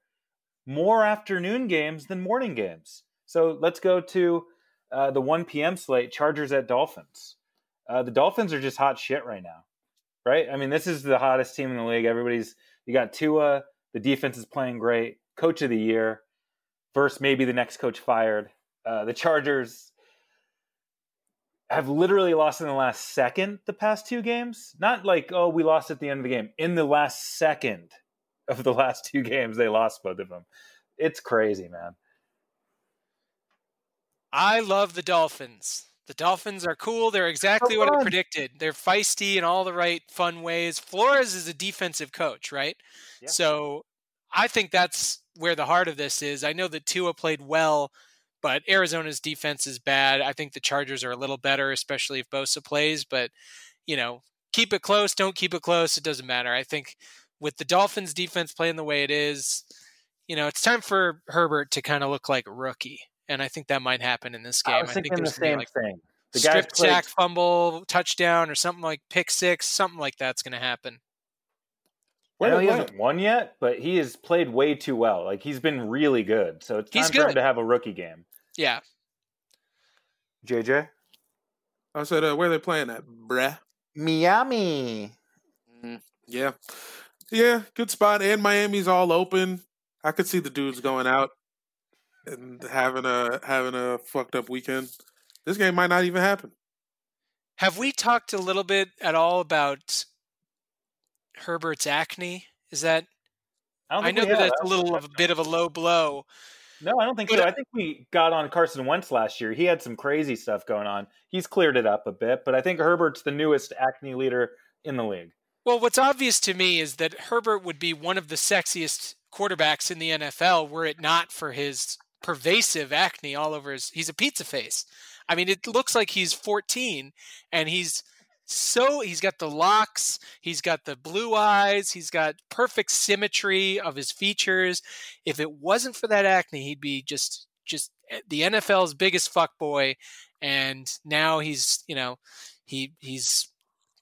More afternoon games than morning games. So let's go to uh, the 1 p.m. slate, Chargers at Dolphins. Uh, the Dolphins are just hot shit right now, right? I mean, this is the hottest team in the league. Everybody's you got Tua. The defense is playing great. Coach of the year. First, maybe the next coach fired. Uh, the Chargers have literally lost in the last second the past two games. Not like oh we lost at the end of the game. In the last second of the last two games, they lost both of them. It's crazy, man. I love the Dolphins. The Dolphins are cool. They're exactly what I predicted. They're feisty in all the right fun ways. Flores is a defensive coach, right? Yeah. So I think that's where the heart of this is. I know that Tua played well, but Arizona's defense is bad. I think the Chargers are a little better, especially if Bosa plays. But you know, keep it close. Don't keep it close. It doesn't matter. I think with the Dolphins' defense playing the way it is, you know, it's time for Herbert to kind of look like a rookie, and I think that might happen in this game. I was think thinking the there's gonna same like thing. The strip sack, fumble, touchdown, or something like pick six, something like that's going to happen. I know he hasn't won yet, but he has played way too well. Like he's been really good. So it's time He's for him to have a rookie game. Yeah, JJ, I said, uh, where they playing at, bruh? Miami. Yeah. Yeah, good spot. And Miami's all open. I could see the dudes going out and having a having a fucked up weekend. This game might not even happen. Have we talked a little bit at all about Herbert's acne? Is that I, I know that that's a little of a bit of a low blow. No, I don't think But- so. I think we got on Carson Wentz last year. He had some crazy stuff going on. He's cleared it up a bit, but I think Herbert's the newest acne leader in the league. Well, what's obvious to me is that Herbert would be one of the sexiest quarterbacks in the NFL were it not for his pervasive acne all over his he's a pizza face. I mean, it looks like he's 14 and he's so he's got the locks, he's got the blue eyes, he's got perfect symmetry of his features. If it wasn't for that acne, he'd be just just eh, the NFL's biggest fuck boy, and now he's, you know, he he's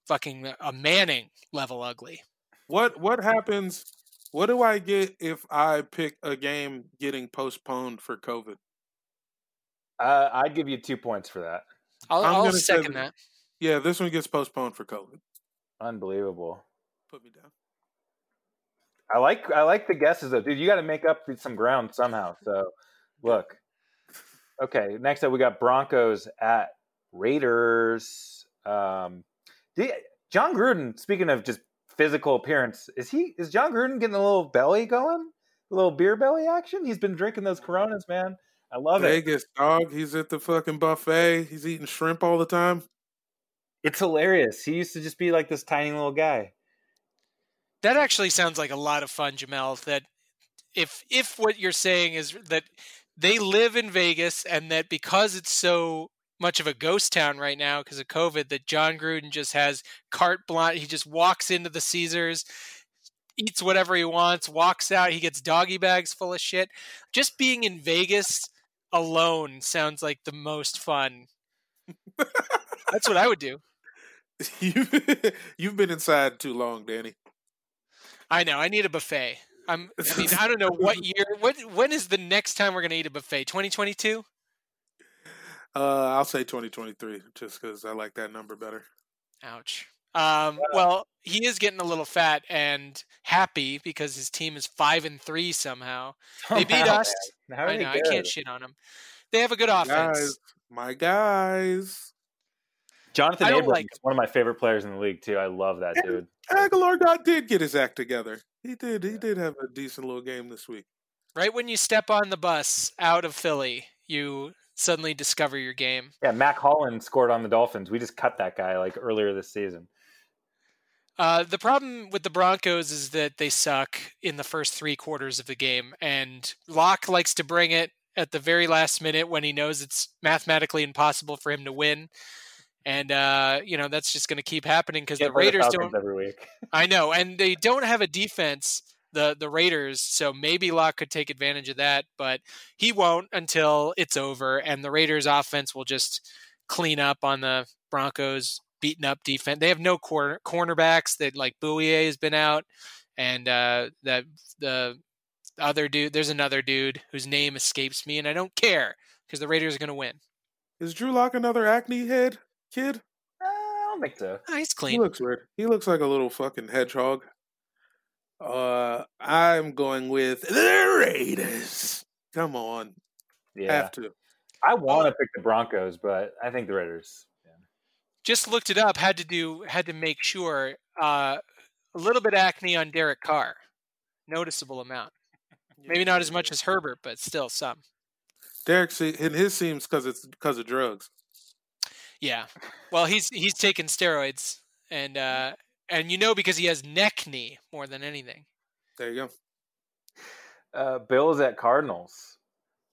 fucking a Manning level ugly. What what happens? What do I get if I pick a game getting postponed for COVID? Uh, I'd give you two points for that. I'll, I'm I'll second that- that. Yeah, this one gets postponed for COVID. Unbelievable. Put me down. I like I like the guesses though, dude. You got to make up some ground somehow. So, look. Okay, next up we got Broncos at Raiders. Um, did, Jon Gruden. Speaking of just physical appearance, is he is Jon Gruden getting a little belly going? A little beer belly action? He's been drinking those Coronas, man. I love it. Vegas dog. He's at the fucking buffet. He's eating shrimp all the time. It's hilarious. He used to just be like this tiny little guy. That actually sounds like a lot of fun, Jamel. That if if what you're saying is that they live in Vegas and that because it's so much of a ghost town right now because of COVID, that Jon Gruden just has carte blanche. He just walks into the Caesars, eats whatever he wants, walks out. He gets doggy bags full of shit. Just being in Vegas alone sounds like the most fun. That's what I would do. You've you've been inside too long, Danny. I know. I need a buffet. I'm. I mean, I don't know what year. What when is the next time we're gonna eat a buffet? 2022. Uh, I'll say 2023 just because I like that number better. Ouch. Um, well, he is getting a little fat and happy because his team is five and three somehow. They beat us. How I know. I can't shit on them. They have a good offense. Guys, my guys. Jonathan I Abrams like is one of my favorite players in the league too. I love that dude. Agholor got did get his act together. He did. He did have a decent little game this week. Right when you step on the bus out of Philly, you suddenly discover your game. Yeah, Mack Hollins scored on the Dolphins. We just cut that guy like earlier this season. Uh, the problem with the Broncos is that they suck in the first three quarters of the game, and Lock likes to bring it at the very last minute when he knows it's mathematically impossible for him to win. And uh, you know that's just going to keep happening because the Raiders Falcons don't. every week. I know, and they don't have a defense. The the Raiders, so maybe Lock could take advantage of that, but he won't until it's over, and the Raiders' offense will just clean up on the Broncos' beaten up defense. They have no corner cornerbacks. That like Bouye has been out, and uh, that the other dude. There's another dude whose name escapes me, and I don't care because the Raiders are going to win. Is Drew Lock another acne head kid? Uh, I don't think so. Ah, he's He looks weird. He looks like a little fucking hedgehog. Uh, I'm going with the Raiders. Come on, Yeah, have to. I want to pick the Broncos, but I think the Raiders. Yeah. just looked it up. Had to do had to make sure. Uh, a little bit acne on Derek Carr, noticeable amount. Maybe not as much as Herbert, but still some. Derek, see, and his seems because it's because of drugs. Yeah. Well, he's he's taken steroids, and uh, and you know because he has neck knee more than anything. There you go. Uh, Bills at Cardinals.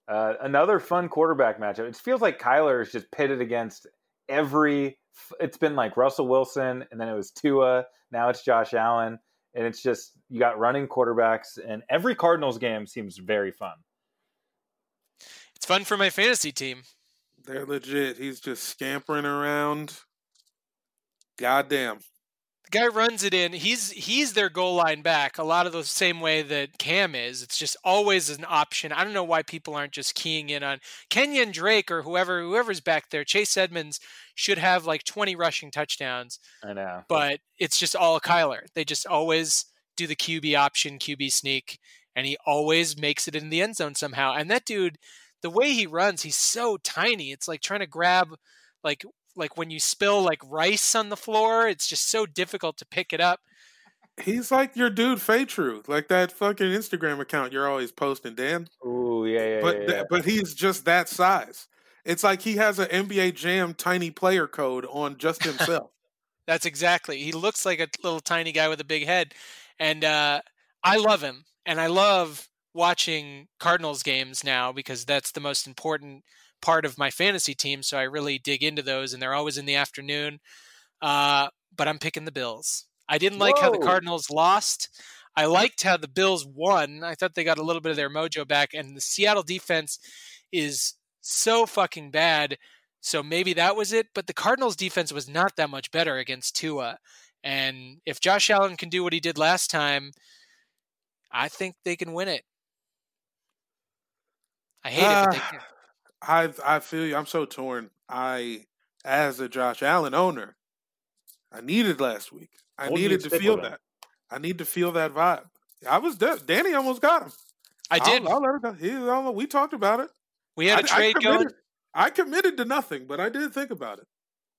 Uh, another fun quarterback matchup. It feels like Kyler is just pitted against every. It's been like Russell Wilson, and then it was Tua. Now it's Josh Allen, and it's just you got running quarterbacks, and every Cardinals game seems very fun. It's fun for my fantasy team. They're legit. He's just scampering around. Goddamn. The guy runs it in. He's he's their goal line back. A lot of the same way that Cam is. It's just always an option. I don't know why people aren't just keying in on Kenyan Drake or whoever whoever's back there. Chase Edmonds should have like 20 rushing touchdowns, I know. but it's just all Kyler. They just always do the QB option, QB sneak, and he always makes it in the end zone somehow. And that dude, the way he runs, he's so tiny. It's like trying to grab like like when you spill like rice on the floor, it's just so difficult to pick it up. He's like your dude, True, like that fucking Instagram account you're always posting, Dan. Ooh, yeah, yeah, But yeah. yeah. but he's just that size. It's like he has an NBA Jam tiny player code on just himself. That's exactly. He looks like a little tiny guy with a big head, and uh, I love him, and I love watching Cardinals games now because that's the most important part of my fantasy team. So I really dig into those, and they're always in the afternoon. Uh, but I'm picking the Bills. I didn't like how the Cardinals lost. I liked how the Bills won. I thought they got a little bit of their mojo back, and the Seattle defense is so fucking bad. So maybe that was it. But the Cardinals defense was not that much better against Tua. And if Josh Allen can do what he did last time, I think they can win it. I hate it, but they Ah, can. I I feel you. I'm so torn. I, as a Josh Allen owner, I needed last week. I Told needed to to feel that. I need to feel that vibe. I was de- Danny almost got him. I did. I'll, I'll let it go. He, I'll- we talked about it. we had a I- I trade going. I committed to nothing, but I did think about it.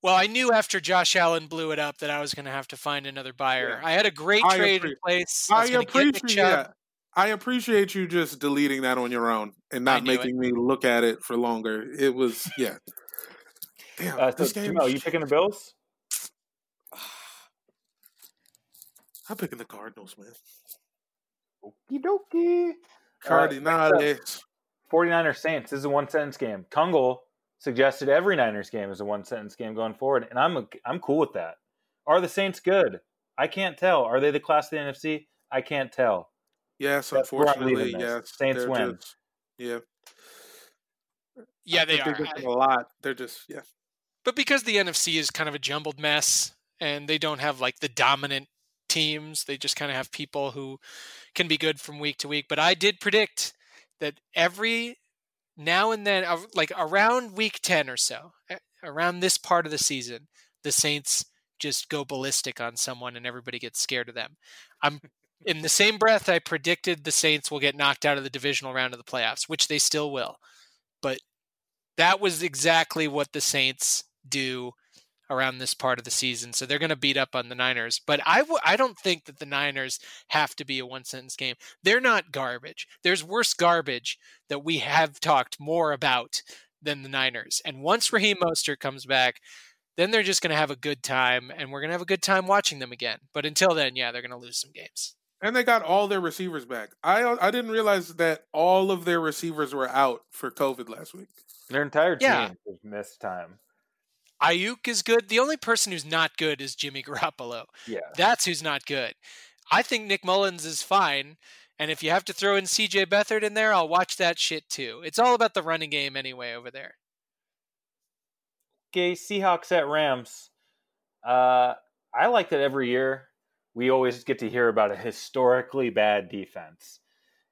Well, I knew after Josh Allen blew it up that I was going to have to find another buyer. Yeah. I had a great I trade appre- in place. I, was gonna get Nick appreciate. Chubb. Yeah, I appreciate you just deleting that on your own and not knew it. making me look at it for longer. It was yeah. Damn, Uh, so, this game. Jamel, you picking the Bills? I'm picking the Cardinals, man. Okie dokie. All right, Cardinals. 49ers Saints. This is a one sentence game. Tungle suggested every Niners game is a one sentence game going forward, and I'm I'm cool with that. Are the Saints good? I can't tell. Are they the class of the NFC? I can't tell. Yes, That's unfortunately, leaving this. yes. Saints they're win. just- yeah, Yeah, I they think are. They're a lot. They're just yeah. but because the NFC is kind of a jumbled mess and they don't have like the dominant teams, they just kind of have people who can be good from week to week. But I did predict that every now and then, like around week 10 or so, around this part of the season, the Saints just go ballistic on someone and everybody gets scared of them. I'm in the same breath, I predicted the Saints will get knocked out of the divisional round of the playoffs, which they still will. But that was exactly what the Saints do around this part of the season. So they're going to beat up on the Niners. But I w- I don't think that the Niners have to be a one sentence game. They're not garbage. There's worse garbage that we have talked more about than the Niners. And once Raheem Mostert comes back, then they're just going to have a good time and we're going to have a good time watching them again. But until then, yeah, they're going to lose some games. And they got all their receivers back. I I didn't realize that all of their receivers were out for COVID last week. Their entire team Yeah. has missed time. Aiyuk is good. The only person who's not good is Jimmy Garoppolo. Yeah. That's who's not good. I think Nick Mullens is fine. And if you have to throw in CJ Beathard in there, I'll watch that shit too. It's all about the running game anyway over there. Okay, Seahawks at Rams. Uh, I like that every year we always get to hear about a historically bad defense.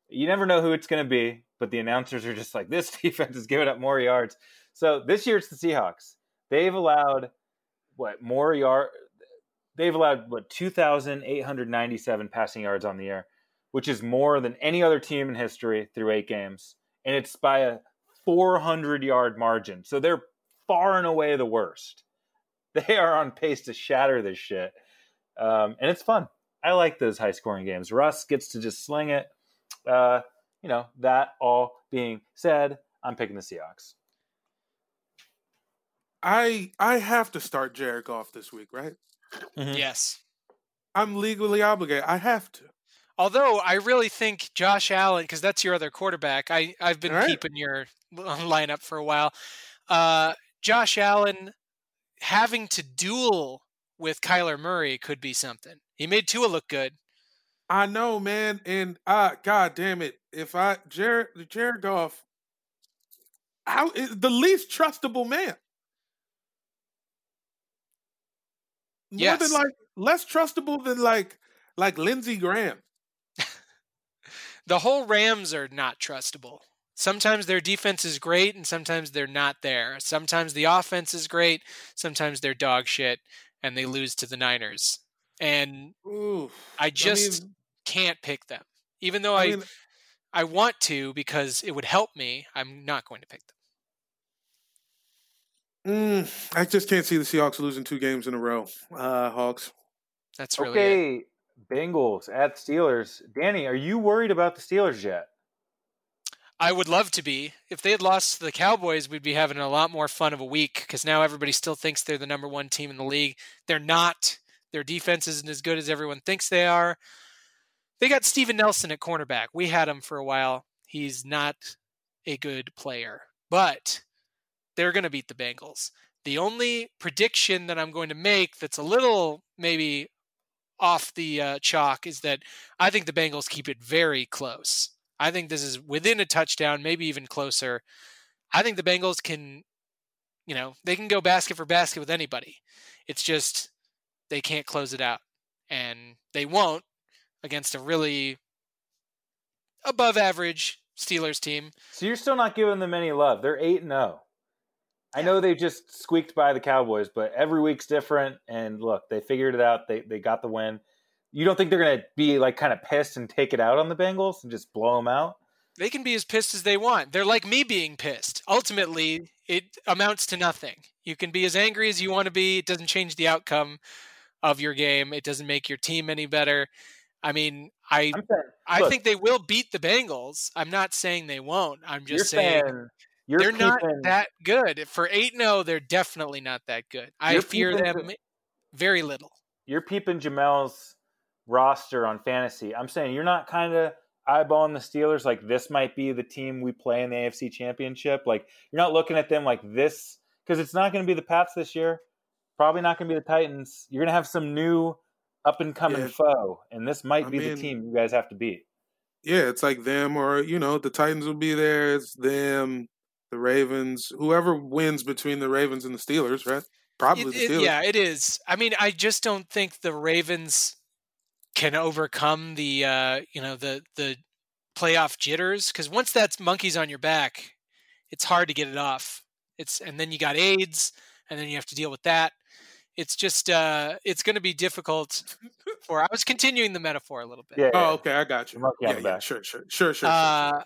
You never know who it's going to be, but the announcers are just like, this defense is giving up more yards. So this year it's the Seahawks. They've allowed what more yard? They've allowed what two thousand eight hundred ninety-seven passing yards on the year, which is more than any other team in history through eight games, and it's by a four hundred yard margin. So they're far and away the worst. They are on pace to shatter this shit, um, and it's fun. I like those high scoring games. Russ gets to just sling it. Uh, you know that all being said, I'm picking the Seahawks. I I have to start Jared Goff this week, right? Mhm. Yes. I'm legally obligated. I have to. Although I really think Josh Allen, because that's your other quarterback. I I've been All right. keeping your lineup for a while. Uh, Josh Allen having to duel with Kyler Murray could be something. He made Tua look good. I know, man, and uh god damn it. If I Jared Jared Goff how is the least trustable man. More Yes. than like less trustable than like like Lindsey Graham. The whole Rams are not trustable. Sometimes their defense is great and sometimes they're not there. Sometimes the offense is great, sometimes they're dog shit and they lose to the Niners. And Ooh, I just mean, can't pick them. Even though I I mean, I want to because it would help me, I'm not going to pick them. mm, I just can't see the Seahawks losing two games in a row. Uh, Hawks. That's really it. Okay, Bengals at Steelers. Danny, are you worried about the Steelers yet? I would love to be. If they had lost to the Cowboys, we'd be having a lot more fun of a week because now everybody still thinks they're the number one team in the league. They're not. Their defense isn't as good as everyone thinks they are. They got Steven Nelson at cornerback. We had him for a while. He's not a good player, but they're going to beat the Bengals. The only prediction that I'm going to make that's a little maybe off the uh, chalk is that I think the Bengals keep it very close. I think this is within a touchdown, maybe even closer. I think the Bengals can, you know, they can go basket for basket with anybody. It's just they can't close it out. And they won't against a really above average Steelers team. So you're still not giving them any love. They're 8 and 0. I know they just squeaked by the Cowboys, but every week's different and look, they figured it out. They they got the win. You don't think they're going to be like kind of pissed and take it out on the Bengals and just blow them out? They can be as pissed as they want. They're like me being pissed. Ultimately, it amounts to nothing. You can be as angry as you want to be. It doesn't change the outcome of your game. It doesn't make your team any better. I mean, I I think they will beat the Bengals. I'm not saying they won't. I'm just saying saying you're they're not that good. For 8 0, they're definitely not that good. I fear keeping them very little. you're peeping Jamel's roster on fantasy. I'm saying you're not kind of eyeballing the Steelers like this might be the team we play in the AFC Championship. Like you're not looking at them like this because it's not going to be the Pats this year. Probably not going to be the Titans. You're going to have some new up and coming Yeah. foe, and this might I be the team you guys have to beat. Yeah, it's like them or you know the Titans will be there. It's them, the Ravens, whoever wins between the Ravens and the Steelers, right? Probably It- the it- Steelers. yeah, it is. I mean, I just don't think the Ravens can overcome the uh, you know the the playoff jitters because once that's monkeys on your back, it's hard to get it off. It's and then you got AIDS, and then you have to deal with that. It's just uh, it's going to be difficult. For I was continuing the metaphor a little bit. Yeah. Oh, okay, I got you. The monkey on Yeah, the yeah, back. sure, sure, sure, sure. sure, Uh, sure.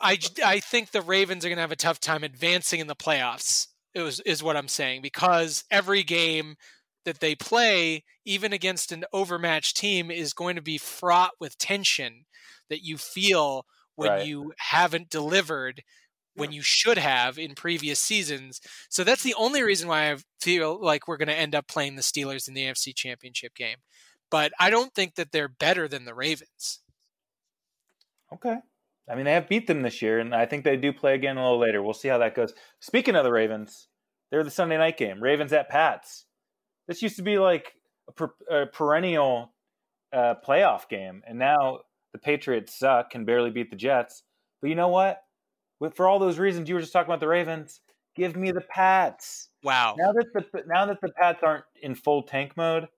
I, j- I think the Ravens are going to have a tough time advancing in the playoffs. It was is what I'm saying because every game that they play, even against an overmatched team, is going to be fraught with tension that you feel when Right. you haven't delivered when you should have in previous seasons. So that's the only reason why I feel like we're going to end up playing the Steelers in the AFC Championship game. But I don't think that they're better than the Ravens. Okay. I mean, they have beat them this year, and I think they do play again a little later. We'll see how that goes. Speaking of the Ravens, they're the Sunday night game. Ravens at Pats. This used to be like a, per, a perennial uh, playoff game, and now the Patriots suck, can barely beat the Jets. But you know what? With, for all those reasons you were just talking about the Ravens, give me the Pats. Wow. Now that the now that the Pats aren't in full tank mode,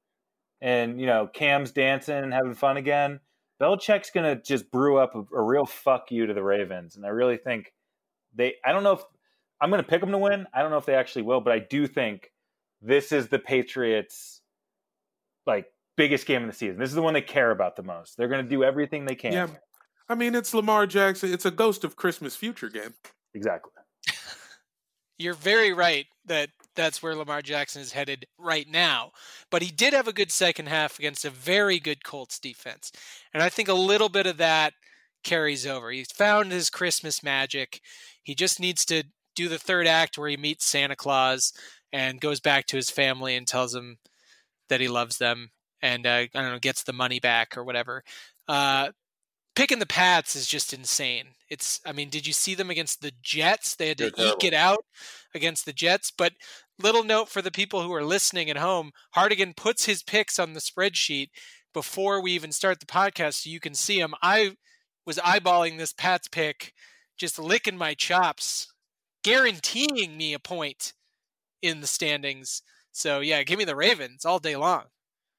and you know Cam's dancing and having fun again, Belichick's gonna just brew up a, a real fuck you to the Ravens, and I really think they. I don't know if I'm gonna pick them to win. I don't know if they actually will, but I do think this is the Patriots' like biggest game of the season. This is the one they care about the most. They're gonna do everything they can. Yeah. I mean, it's Lamar Jackson. It's a Ghost of Christmas Future game. Exactly. You're very right that that's where Lamar Jackson is headed right now. But he did have a good second half against a very good Colts defense. And I think a little bit of that carries over. He's found his Christmas magic. He just needs to do the third act where he meets Santa Claus and goes back to his family and tells them that he loves them and uh, I don't know gets the money back or whatever. Uh, picking the Pats is just insane. It's I mean, did you see them against the Jets? They had to They're eke it out against the Jets, but little note for the people who are listening at home, Hardigan puts his picks on the spreadsheet before we even start the podcast so you can see them. I was eyeballing this Pats pick, just licking my chops, guaranteeing me a point in the standings. So yeah, give me the Ravens all day long.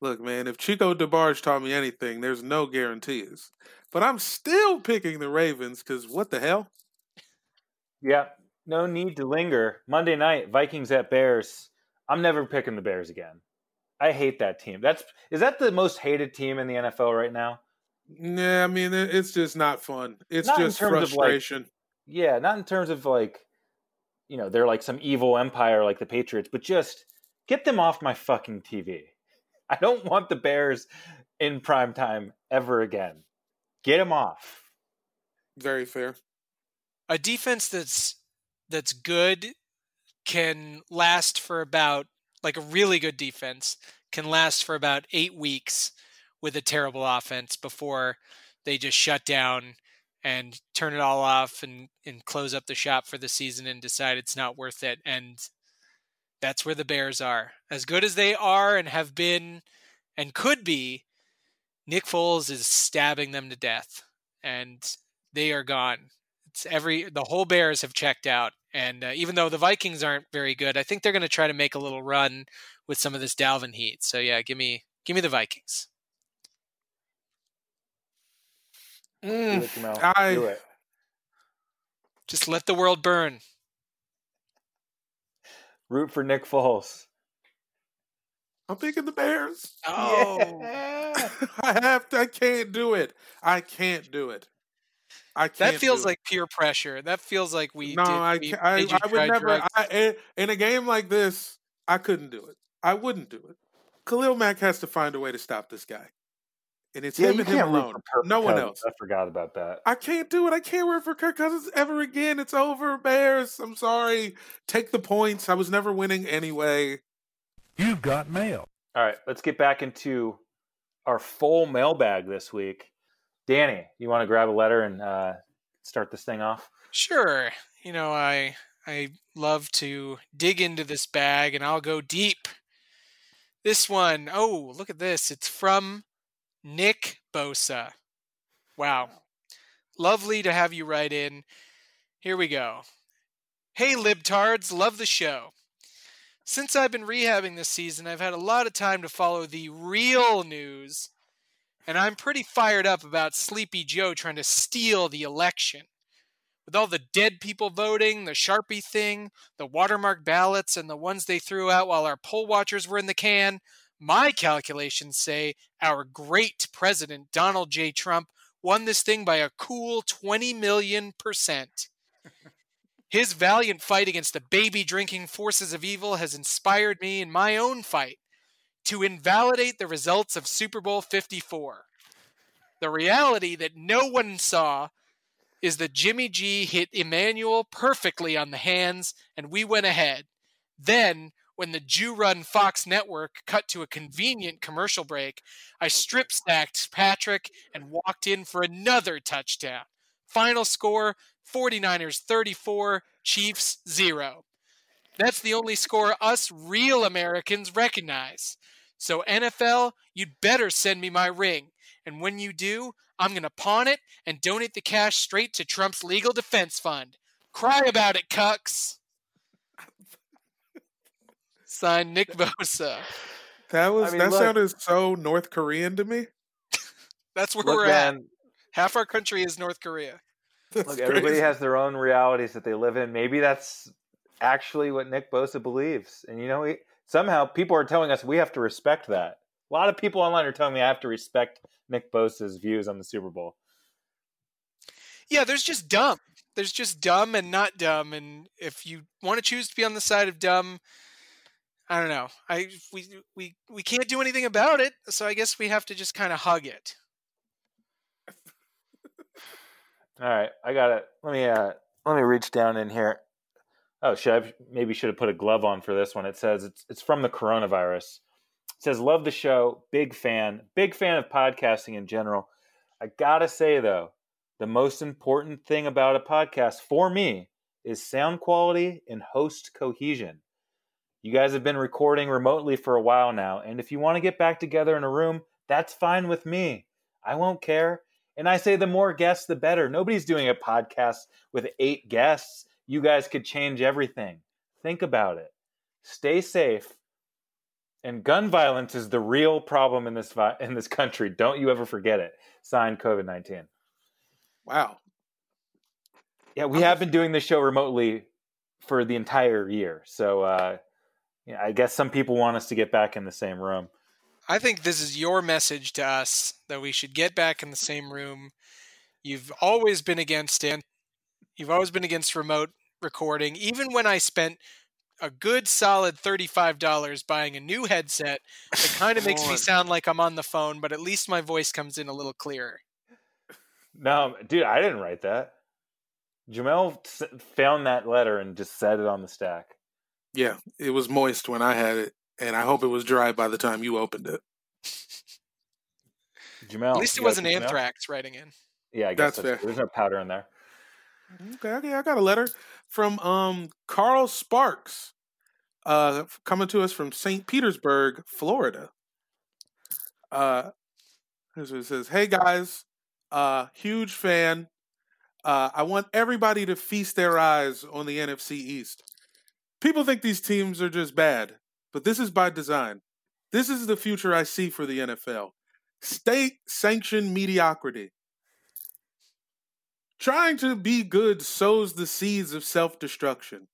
Look, man, if Chico DeBarge taught me anything, there's no guarantees. But I'm still picking the Ravens because what the hell? Yeah, no need to linger. Monday night, Vikings at Bears. I'm never picking the Bears again. I hate that team. That's is that the most hated team in the NFL right now? Yeah, I mean, it's just not fun. It's Not just terms of, like, frustration. Yeah, not in terms of like, you know, they're like some evil empire like the Patriots, but just get them off my fucking TV. I don't want the Bears in prime time ever again. Get them off. Very fair. A defense that's that's good can last for about like a really good defense can last for about 8 weeks with a terrible offense before they just shut down and turn it all off and and close up the shop for the season and decide it's not worth it and that's where the Bears are. As good as they are and have been and could be, Nick Foles is stabbing them to death and they are gone. It's every the whole Bears have checked out and uh, even though the Vikings aren't very good, I think they're going to try to make a little run with some of this Dalvin heat. So yeah, give me give me the Vikings. Do Mm, it, Jamel. I- Do it. Just let the world burn. Root for Nick Foles. I'm picking the Bears. Oh. Yeah. I have to. I can't do it. I can't do it. I can't. That feels do it. like peer pressure. That feels like we no. did, I, we ca- I, I would never. I, in- in a game like this, I couldn't do it. I wouldn't do it. Khalil Mack has to find a way to stop this guy, and it's Yeah, him you and him can't root alone. for Kirk No one Cousins. else. I forgot about that. I can't do it. I can't root for Kirk Cousins ever again. It's over, Bears. I'm sorry. Take the points. I was never winning anyway. You've got mail. All right, let's get back into our full mailbag this week. Danny, you want to grab a letter and uh, start this thing off? Sure. You know, I I love to dig into this bag and I'll go deep. This one, oh, look at this. It's from Nick Bosa. Wow. Lovely to have you write in. Here we go. Hey libtards, love the show. Since I've been rehabbing this season, I've had a lot of time to follow the real news, and I'm pretty fired up about Sleepy Joe trying to steal the election with all the dead people voting, the Sharpie thing, the watermark ballots, and the ones they threw out while our poll watchers were in the can, my calculations say our great president, Donald J. Trump, won this thing by a cool 20 million percent. His valiant fight against the baby drinking forces of evil has inspired me in my own fight to invalidate the results of Super Bowl 54. The reality that no one saw is that Jimmy G hit Emmanuel perfectly on the hands and we went ahead. Then, when the Jew run Fox network cut to a convenient commercial break, I strip sacked Patrick and walked in for another touchdown. Final score 49ers 34, Chiefs 0. That's the only score us real Americans recognize. So, NFL, you'd better send me my ring. And when you do, I'm going to pawn it and donate the cash straight to Trump's legal defense fund. Cry about it, cucks. Signed Nick Bosa. That was I mean, that look- sounded so North Korean to me. That's where Look, we're at. Half our country is North Korea. That's look, everybody has their own realities that they live in. Maybe that's actually what Nick Bosa believes. And you know, he, somehow people are telling us we have to respect that. A lot of people online are telling me I have to respect Nick Bosa's views on the Super Bowl. Yeah, there's just dumb. There's just dumb and not dumb. And if you want to choose to be on the side of dumb, I don't know. I we we we can't do anything about it, so I guess we have to just kind of hug it. All right, I got it. Let me uh let me reach down in here. Oh, should I maybe should have put a glove on for this one. It says it's it's from the coronavirus. It says love the show, big fan, big fan of podcasting in general. I gotta say though, the most important thing about a podcast for me is sound quality and host cohesion. You guys have been recording remotely for a while now, and if you want to get back together in a room, that's fine with me. I won't care. And I say the more guests, the better. Nobody's doing a podcast with eight guests. You guys could change everything. Think about it. Stay safe. And gun violence is the real problem in this vi- in this country. Don't you ever forget it. Signed COVID nineteen. Wow. Yeah, we have been doing this show remotely for the entire year. So uh, yeah, I guess some people want us to get back in the same room. I think this is your message to us that we should get back in the same room. You've always been against it. You've always been against remote recording. Even when I spent a good solid $35 buying a new headset it kind of makes me sound like I'm on the phone, but at least my voice comes in a little clearer. No, dude, I didn't write that. Jamel found that letter and just set it on the stack. Yeah, it was moist when I had it, and I hope it was dry by the time you opened it. Jamel, at least it wasn't anthrax writing in. Yeah, I guess That's that's, fair. There's no powder in there. Okay, okay, I got a letter from um Carl Sparks, uh, coming to us from St. Petersburg, Florida. Uh, here's what it says: Hey guys, uh, huge fan. Uh, I want everybody to feast their eyes on the NFC East. People think these teams are just bad, but this is by design. This is the future I see for the NFL. State sanctioned mediocrity. Trying to be good sows the seeds of self destruction.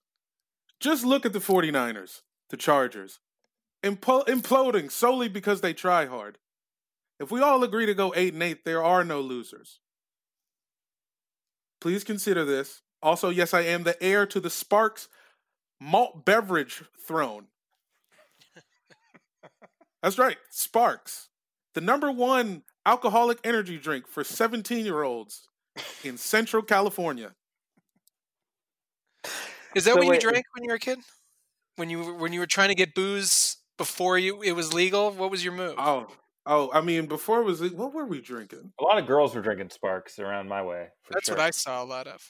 Just look at the 49ers, the Chargers, impl- imploding solely because they try hard. If we all agree to go 8 and 8, there are no losers. Please consider this. Also, yes, I am the heir to the Sparks malt beverage throne. That's right, Sparks. The number one alcoholic energy drink for 17 year olds in Central California. Is that So what wait- you drank when you were a kid? When you were- when you were trying to get booze before you it was legal? What was your move? Oh, oh, I mean, before it was what were we drinking? A lot of girls were drinking Sparks around my way. For That's sure. what I saw a lot of.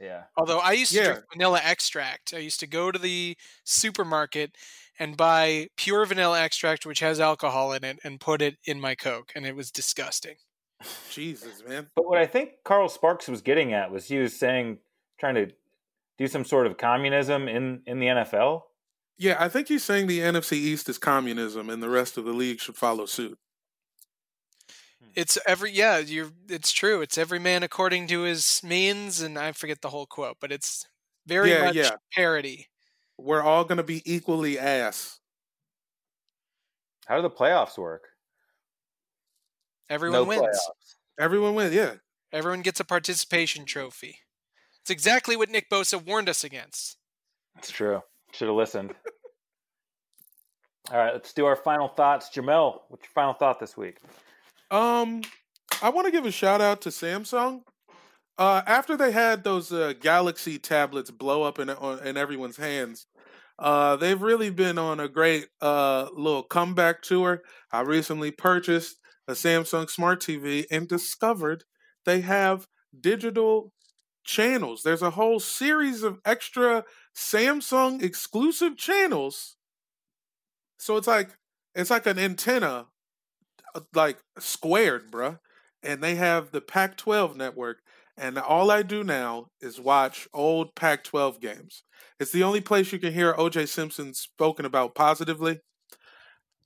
Yeah. Although I used to Yeah. drink vanilla extract. I used to go to the supermarket and buy pure vanilla extract, which has alcohol in it, and put it in my Coke, and it was disgusting. Jesus, man. But what I think Carl Sparks was getting at was he was saying, trying to do some sort of communism in, in the NFL. Yeah, I think he's saying the NFC East is communism, and the rest of the league should follow suit. It's every yeah, you're it's true. It's every man according to his means, and I forget the whole quote, but it's very Yeah, much yeah. parody. We're all going to be equally ass. How do the playoffs work? Everyone no wins. playoffs. Everyone wins. Yeah, Everyone gets a participation trophy. It's exactly what Nick Bosa warned us against. It's true. Should have listened. All right, let's do our final thoughts. Jamel, what's your final thought this week? Um, I want to give a shout out to Samsung. Uh, after they had those uh, Galaxy tablets blow up in in everyone's hands, uh, they've really been on a great uh little comeback tour. I recently purchased a Samsung Smart TV and discovered they have digital channels. There's a whole series of extra Samsung exclusive channels. So it's like it's like an antenna like squared, bruh. And they have the Pac 12 network. And all I do now is watch old Pac 12 games. It's the only place you can hear OJ Simpson spoken about positively.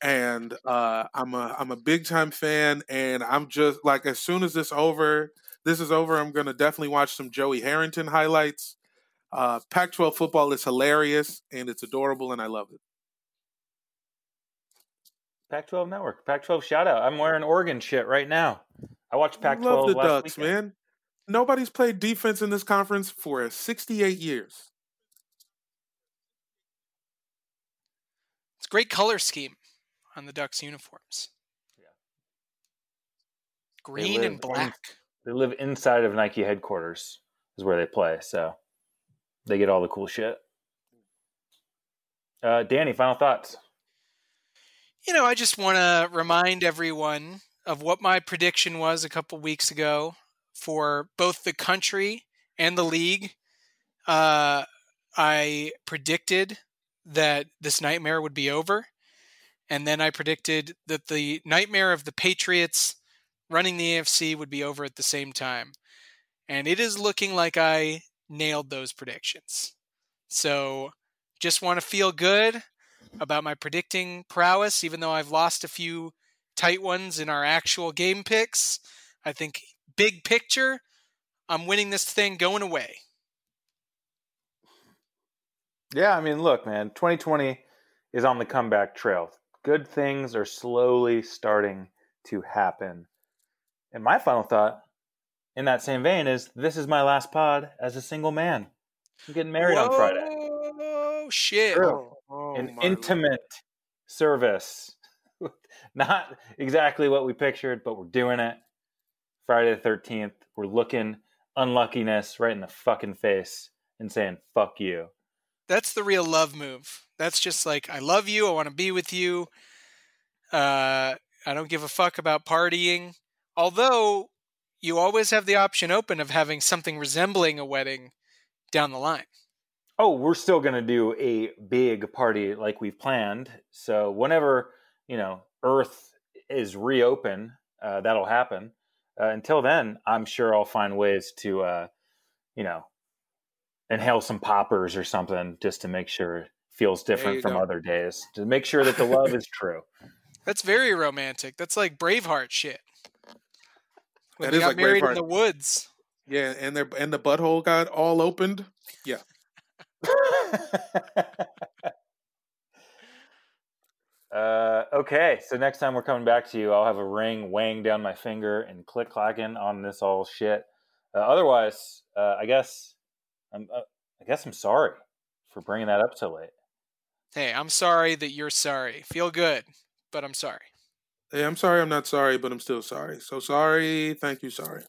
And uh, I'm a I'm a big time fan, and I'm just like as soon as this over, this is over, I'm gonna definitely watch some Joey Harrington highlights. Uh, Pac-12 football is hilarious and it's adorable, and I love it. Pac 12 Network. Pac 12 shout out. I'm wearing Oregon shit right now. I watched Pac I love the last Ducks, weekend. man. Nobody's played defense in this conference for 68 years. It's a great color scheme on the Ducks uniforms. Yeah. Green and black. They live inside of Nike headquarters, is where they play. So they get all the cool shit. Uh, Danny, final thoughts. You know, I just want to remind everyone of what my prediction was a couple weeks ago for both the country and the league. Uh, I predicted that this nightmare would be over. And then I predicted that the nightmare of the Patriots running the AFC would be over at the same time. And it is looking like I nailed those predictions. So just want to feel good about my predicting prowess, even though I've lost a few tight ones in our actual game picks. I think big picture, I'm winning this thing going away. Yeah, I mean, look, man, 2020 is on the comeback trail. Good things are slowly starting to happen. And my final thought in that same vein is this is my last pod as a single man. I'm getting married on Friday. Oh shit! True. Oh, An my intimate service. Not exactly what we pictured, but we're doing it. Friday the 13th. We're looking unluckiness right in the fucking face and saying, fuck you. That's the real love move. That's just like I love you. I want to be with you. Uh, I don't give a fuck about partying. Although you always have the option open of having something resembling a wedding down the line. Oh, we're still going to do a big party like we've planned. So whenever, you know, Earth is reopen, uh, that'll happen. Uh, until then, I'm sure I'll find ways to, uh, you know, inhale some poppers or something just to make sure it feels different from go. other days, to make sure that the love is true. That's very romantic. That's like Braveheart shit. When That they is got like married Braveheart. in the woods. Yeah, and their and the butthole got all opened. Yeah. Uh, okay, so next time we're coming back to you, I'll have a ring weighing down my finger and click clacking on this all shit. Uh, otherwise, uh, I guess I'm. Uh, I guess I'm sorry for bringing that up so late. Hey, I'm sorry that you're sorry. Feel good, but I'm sorry. Hey, I'm sorry I'm not sorry, but I'm still sorry. So sorry, thank you, sorry.